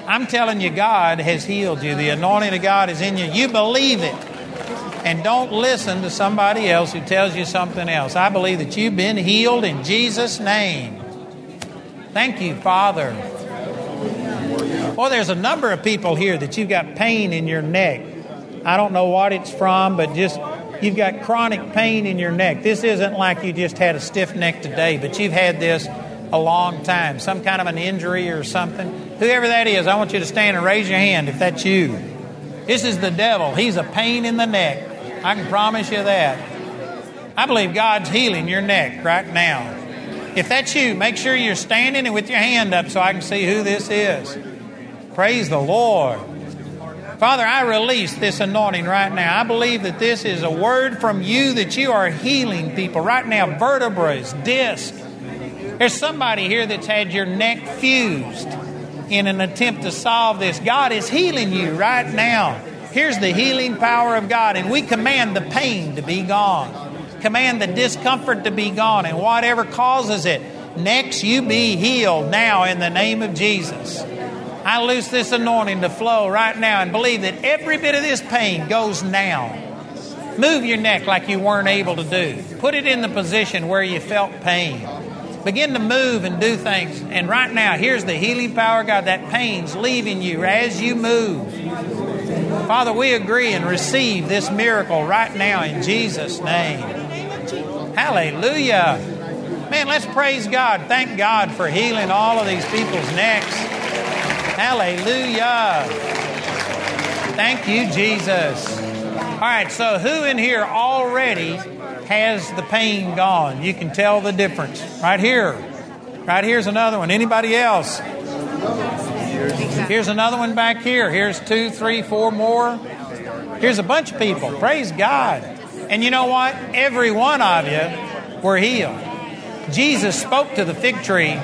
[SPEAKER 1] I'm telling you, God has healed you. The anointing of God is in you. You believe it. And don't listen to somebody else who tells you something else. I believe that you've been healed in Jesus' name. Thank you, Father. Well, there's a number of people here that you've got pain in your neck. I don't know what it's from, but just you've got chronic pain in your neck. This isn't like you just had a stiff neck today, but you've had this a long time, some kind of an injury or something. Whoever that is, I want you to stand and raise your hand if that's you. This is the devil. He's a pain in the neck. I can promise you that. I believe God's healing your neck right now. If that's you, make sure you're standing and with your hand up so I can see who this is. Praise the Lord. Father, I release this anointing right now. I believe that this is a word from you that you are healing people right now, vertebrae, disc. There's somebody here that's had your neck fused in an attempt to solve this. God is healing you right now. Here's the healing power of God, and we command the pain to be gone, command the discomfort to be gone, and whatever causes it. Next, you be healed now in the name of Jesus. I loose this anointing to flow right now and believe that every bit of this pain goes now. Move your neck like you weren't able to do. Put it in the position where you felt pain. Begin to move and do things. And right now, here's the healing power God. That pain's leaving you as you move. Father, we agree and receive this miracle right now in Jesus' name. Hallelujah. Man, let's praise God. Thank God for healing all of these people's necks. Hallelujah. Thank you, Jesus. All right, so who in here already has the pain gone? You can tell the difference. Right here. Right here's another one. Anybody else? Here's another one back here. Here's two, three, four more. Here's a bunch of people. Praise God. And you know what? Every one of you were healed. Jesus spoke to the fig tree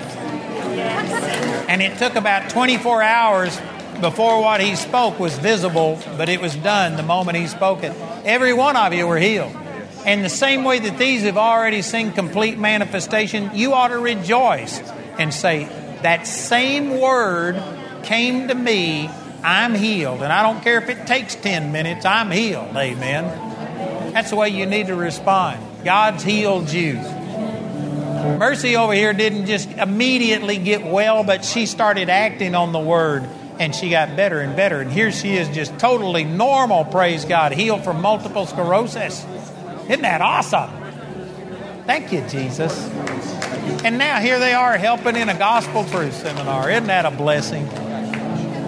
[SPEAKER 1] and it took about 24 hours before what he spoke was visible, but it was done the moment he spoke it. Every one of you were healed. And the same way that these have already seen complete manifestation, you ought to rejoice and say, That same word came to me, I'm healed. And I don't care if it takes 10 minutes, I'm healed. Amen. That's the way you need to respond. God's healed you. Mercy over here didn't just immediately get well, but she started acting on the word and she got better and better. And here she is, just totally normal, praise God, healed from multiple sclerosis. Isn't that awesome? Thank you, Jesus. And now here they are helping in a gospel truth seminar. Isn't that a blessing?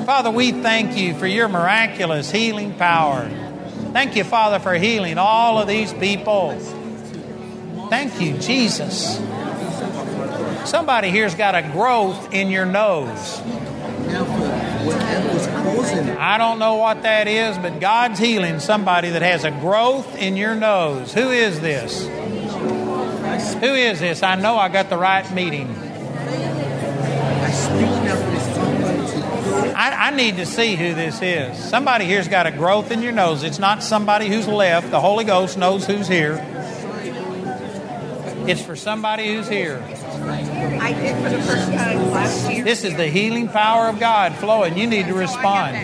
[SPEAKER 1] Father, we thank you for your miraculous healing power. Thank you, Father, for healing all of these people. Thank you, Jesus. Somebody here's got a growth in your nose. I don't know what that is, but God's healing somebody that has a growth in your nose. Who is this? Who is this? I know I got the right meeting. I, I, need to see who this is. Somebody here's got a growth in your nose. It's not somebody who's left. The Holy Ghost knows who's here. It's for somebody who's here.
[SPEAKER 3] I did for the first time last year.
[SPEAKER 1] This is the healing power of God flowing. You need to respond.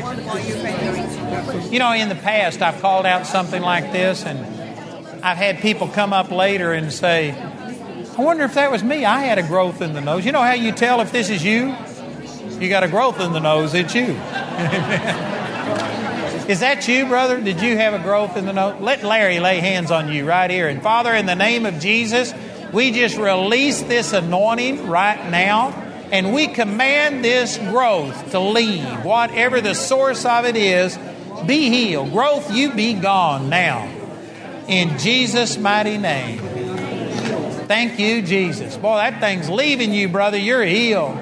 [SPEAKER 1] You know, in the past, I've called out something like this, and I've had people come up later and say, I wonder if that was me. I had a growth in the nose. You know how you tell if this is you? You got a growth in the nose, it's you. [LAUGHS] Is that you, brother? Did you have a growth in the nose? Let Larry lay hands on you right here. And Father, in the name of Jesus, we just release this anointing right now and we command this growth to leave. Whatever the source of it is, be healed. Growth, you be gone now. In Jesus' mighty name. Thank you, Jesus. Boy, that thing's leaving you, brother. You're healed.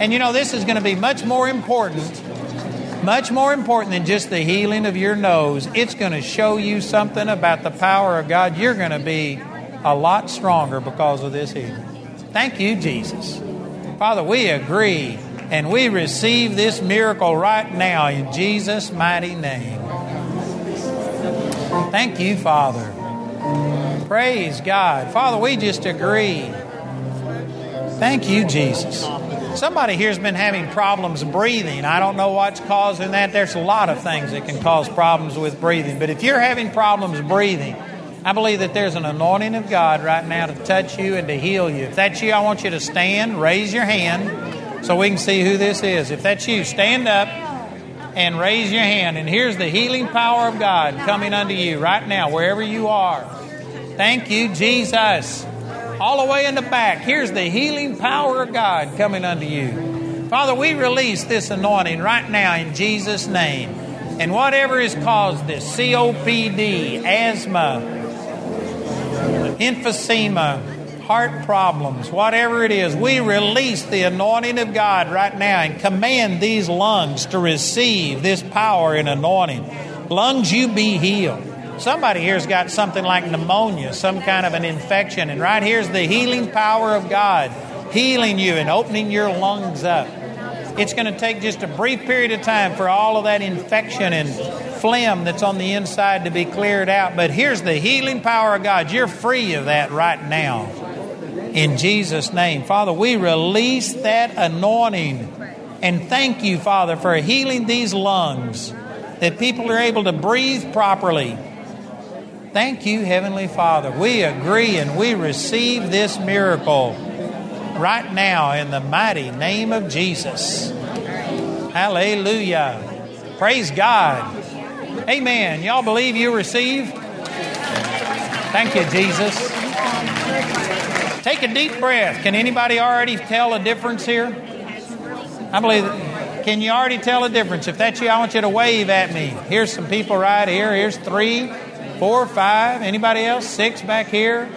[SPEAKER 1] And you know, this is going to be much more important, much more important than just the healing of your nose. It's going to show you something about the power of God. You're going to be a lot stronger because of this healing. Thank you, Jesus. Father, we agree And we receive this miracle right now in Jesus' mighty name. Thank you, Father. Praise God. Father, we just agree. Thank you, Jesus. Somebody here's been having problems breathing. I don't know what's causing that. There's a lot of things that can cause problems with breathing. But if you're having problems breathing, I believe that there's an anointing of God right now to touch you and to heal you. If that's you, I want you to stand, raise your hand so we can see who this is. If that's you, stand up and raise your hand. And here's the healing power of God coming unto you right now, wherever you are. Thank you, Jesus. All the way in the back, here's the healing power of God coming unto you. Father, we release this anointing right now in Jesus' name. And whatever has caused this COPD, asthma, emphysema, heart problems, whatever it is, we release the anointing of God right now and command these lungs to receive this power and anointing. Lungs, you be healed. Somebody here's got something like pneumonia, some kind of an infection, and right here's the healing power of God healing you and opening your lungs up. It's going to take just a brief period of time for all of that infection and phlegm that's on the inside to be cleared out. But here's the healing power of God. You're free of that right now. In Jesus' name. Father, we release that anointing. And thank you, Father, for healing these lungs, that people are able to breathe properly. Thank you, Heavenly Father. We agree and we receive this miracle right now in the mighty name of Jesus. Hallelujah. Praise God. Amen. Y'all believe you receive? Thank you, Jesus. Take a deep breath. Can anybody already tell a difference here? I believe. Can you already tell a difference? If that's you, I want you to wave at me. Here's some people right here. Here's three, four, five. Anybody else? Six back here.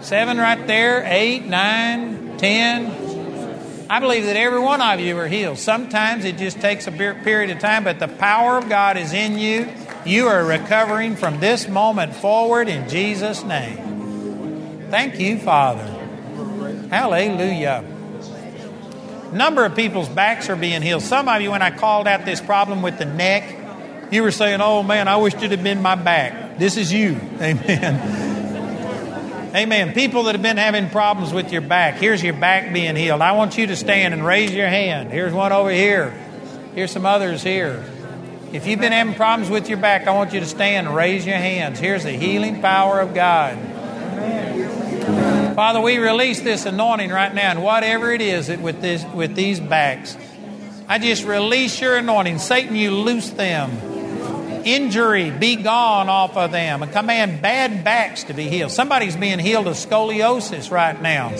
[SPEAKER 1] Seven right there. Eight, nine, ten. I believe that every one of you are healed. Sometimes it just takes a period of time, but the power of God is in you. You are recovering from this moment forward in Jesus' name. Thank you, Father. Hallelujah. Number of people's backs are being healed. Some of you, when I called out this problem with the neck, you were saying, Oh man, I wish it had been my back. This is you. [LAUGHS] Amen. Amen. People that have been having problems with your back, here's your back being healed. I want you to stand and raise your hand. Here's one over here. Here's some others here. If you've been having problems with your back, I want you to stand and raise your hands. Here's the healing power of God. Father, we release this anointing right now, and whatever it is with this with these backs, I just release your anointing. Satan, you loose them injury be gone off of them and command bad backs to be healed. Somebody's being healed of scoliosis right now.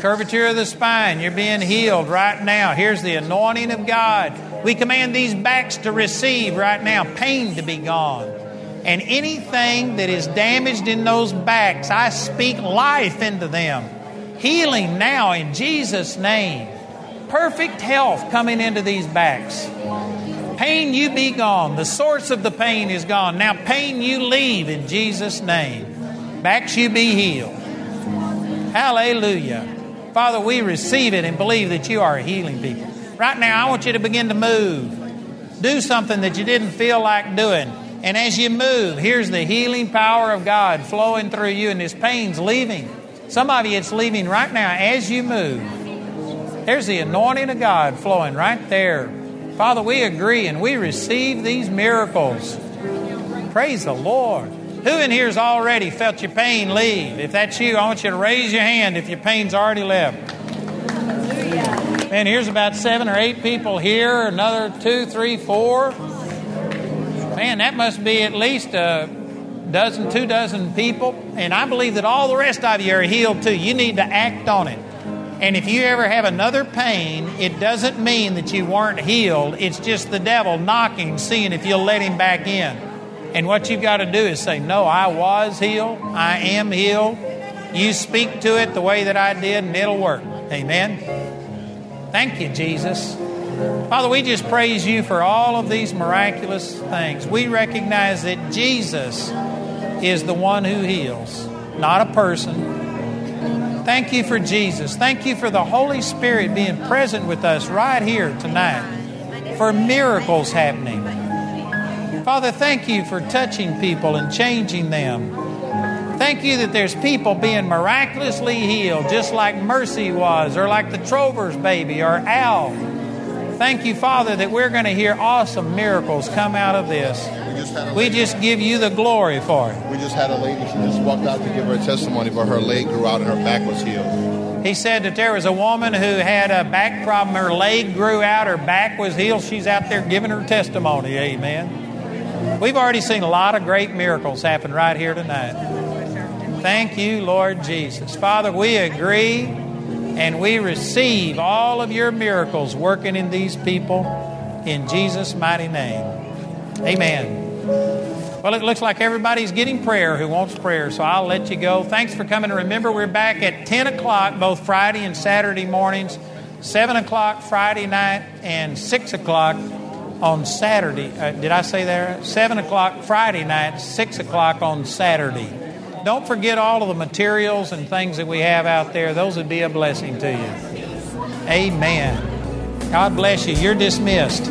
[SPEAKER 1] Curvature of the spine, you're being healed right now. Here's the anointing of God. We command these backs to receive right now, pain to be gone. And anything that is damaged in those backs, I speak life into them. Healing now in Jesus' name. Perfect health coming into these backs. Pain, you be gone. The source of the pain is gone. Now, pain, you leave in Jesus' name. Backs, you be healed. Hallelujah. Father, we receive it and believe that you are healing people. Right now, I want you to begin to move. Do something that you didn't feel like doing. And as you move, here's the healing power of God flowing through you, and this pain's leaving. Some of you, it's leaving right now as you move. There's the anointing of God flowing right there. Father, we agree and we receive these miracles. Praise the Lord. Who in here has already felt your pain leave? If that's you, I want you to raise your hand if your pain's already left. Man, here's about seven or eight people here, another two, three, four. Man, that must be at least a dozen, two dozen people. And I believe that all the rest of you are healed too. You need to act on it. And if you ever have another pain, it doesn't mean that you weren't healed. It's just the devil knocking, seeing if you'll let him back in. And what you've got to do is say, No, I was healed. I am healed. You speak to it the way that I did, and it'll work. Amen. Thank you, Jesus. Father, we just praise you for all of these miraculous things. We recognize that Jesus is the one who heals, not a person, Thank you for Jesus. Thank you for the Holy Spirit being present with us right here tonight for miracles happening. Father, thank you for touching people and changing them. Thank you that there's people being miraculously healed, just like Mercy was, or like the Trover's baby, or Al. Thank you, Father, that we're going to hear awesome miracles come out of this.
[SPEAKER 4] We just had a
[SPEAKER 1] We just give you the glory for it.
[SPEAKER 4] we just had a lady. She just walked out to give her testimony, but her leg grew out and her back was healed.
[SPEAKER 1] He said that there was a woman who had a back problem. Her leg grew out, her back was healed. She's out there giving her testimony. Amen. We've already seen a lot of great miracles happen right here tonight. Thank you, Lord Jesus. Father, we agree and we receive all of your miracles working in these people in Jesus' mighty name. Amen. Well, it looks like everybody's getting prayer who wants prayer, so I'll let you go. Thanks for coming. Remember, we're back at 10 o'clock both Friday and Saturday mornings, 7 o'clock Friday night, and 6 o'clock on Saturday. Uh, did I say there? 7 o'clock Friday night, 6 o'clock on Saturday. Don't forget all of the materials and things that we have out there. Those would be a blessing to you. Amen. God bless you. You're dismissed.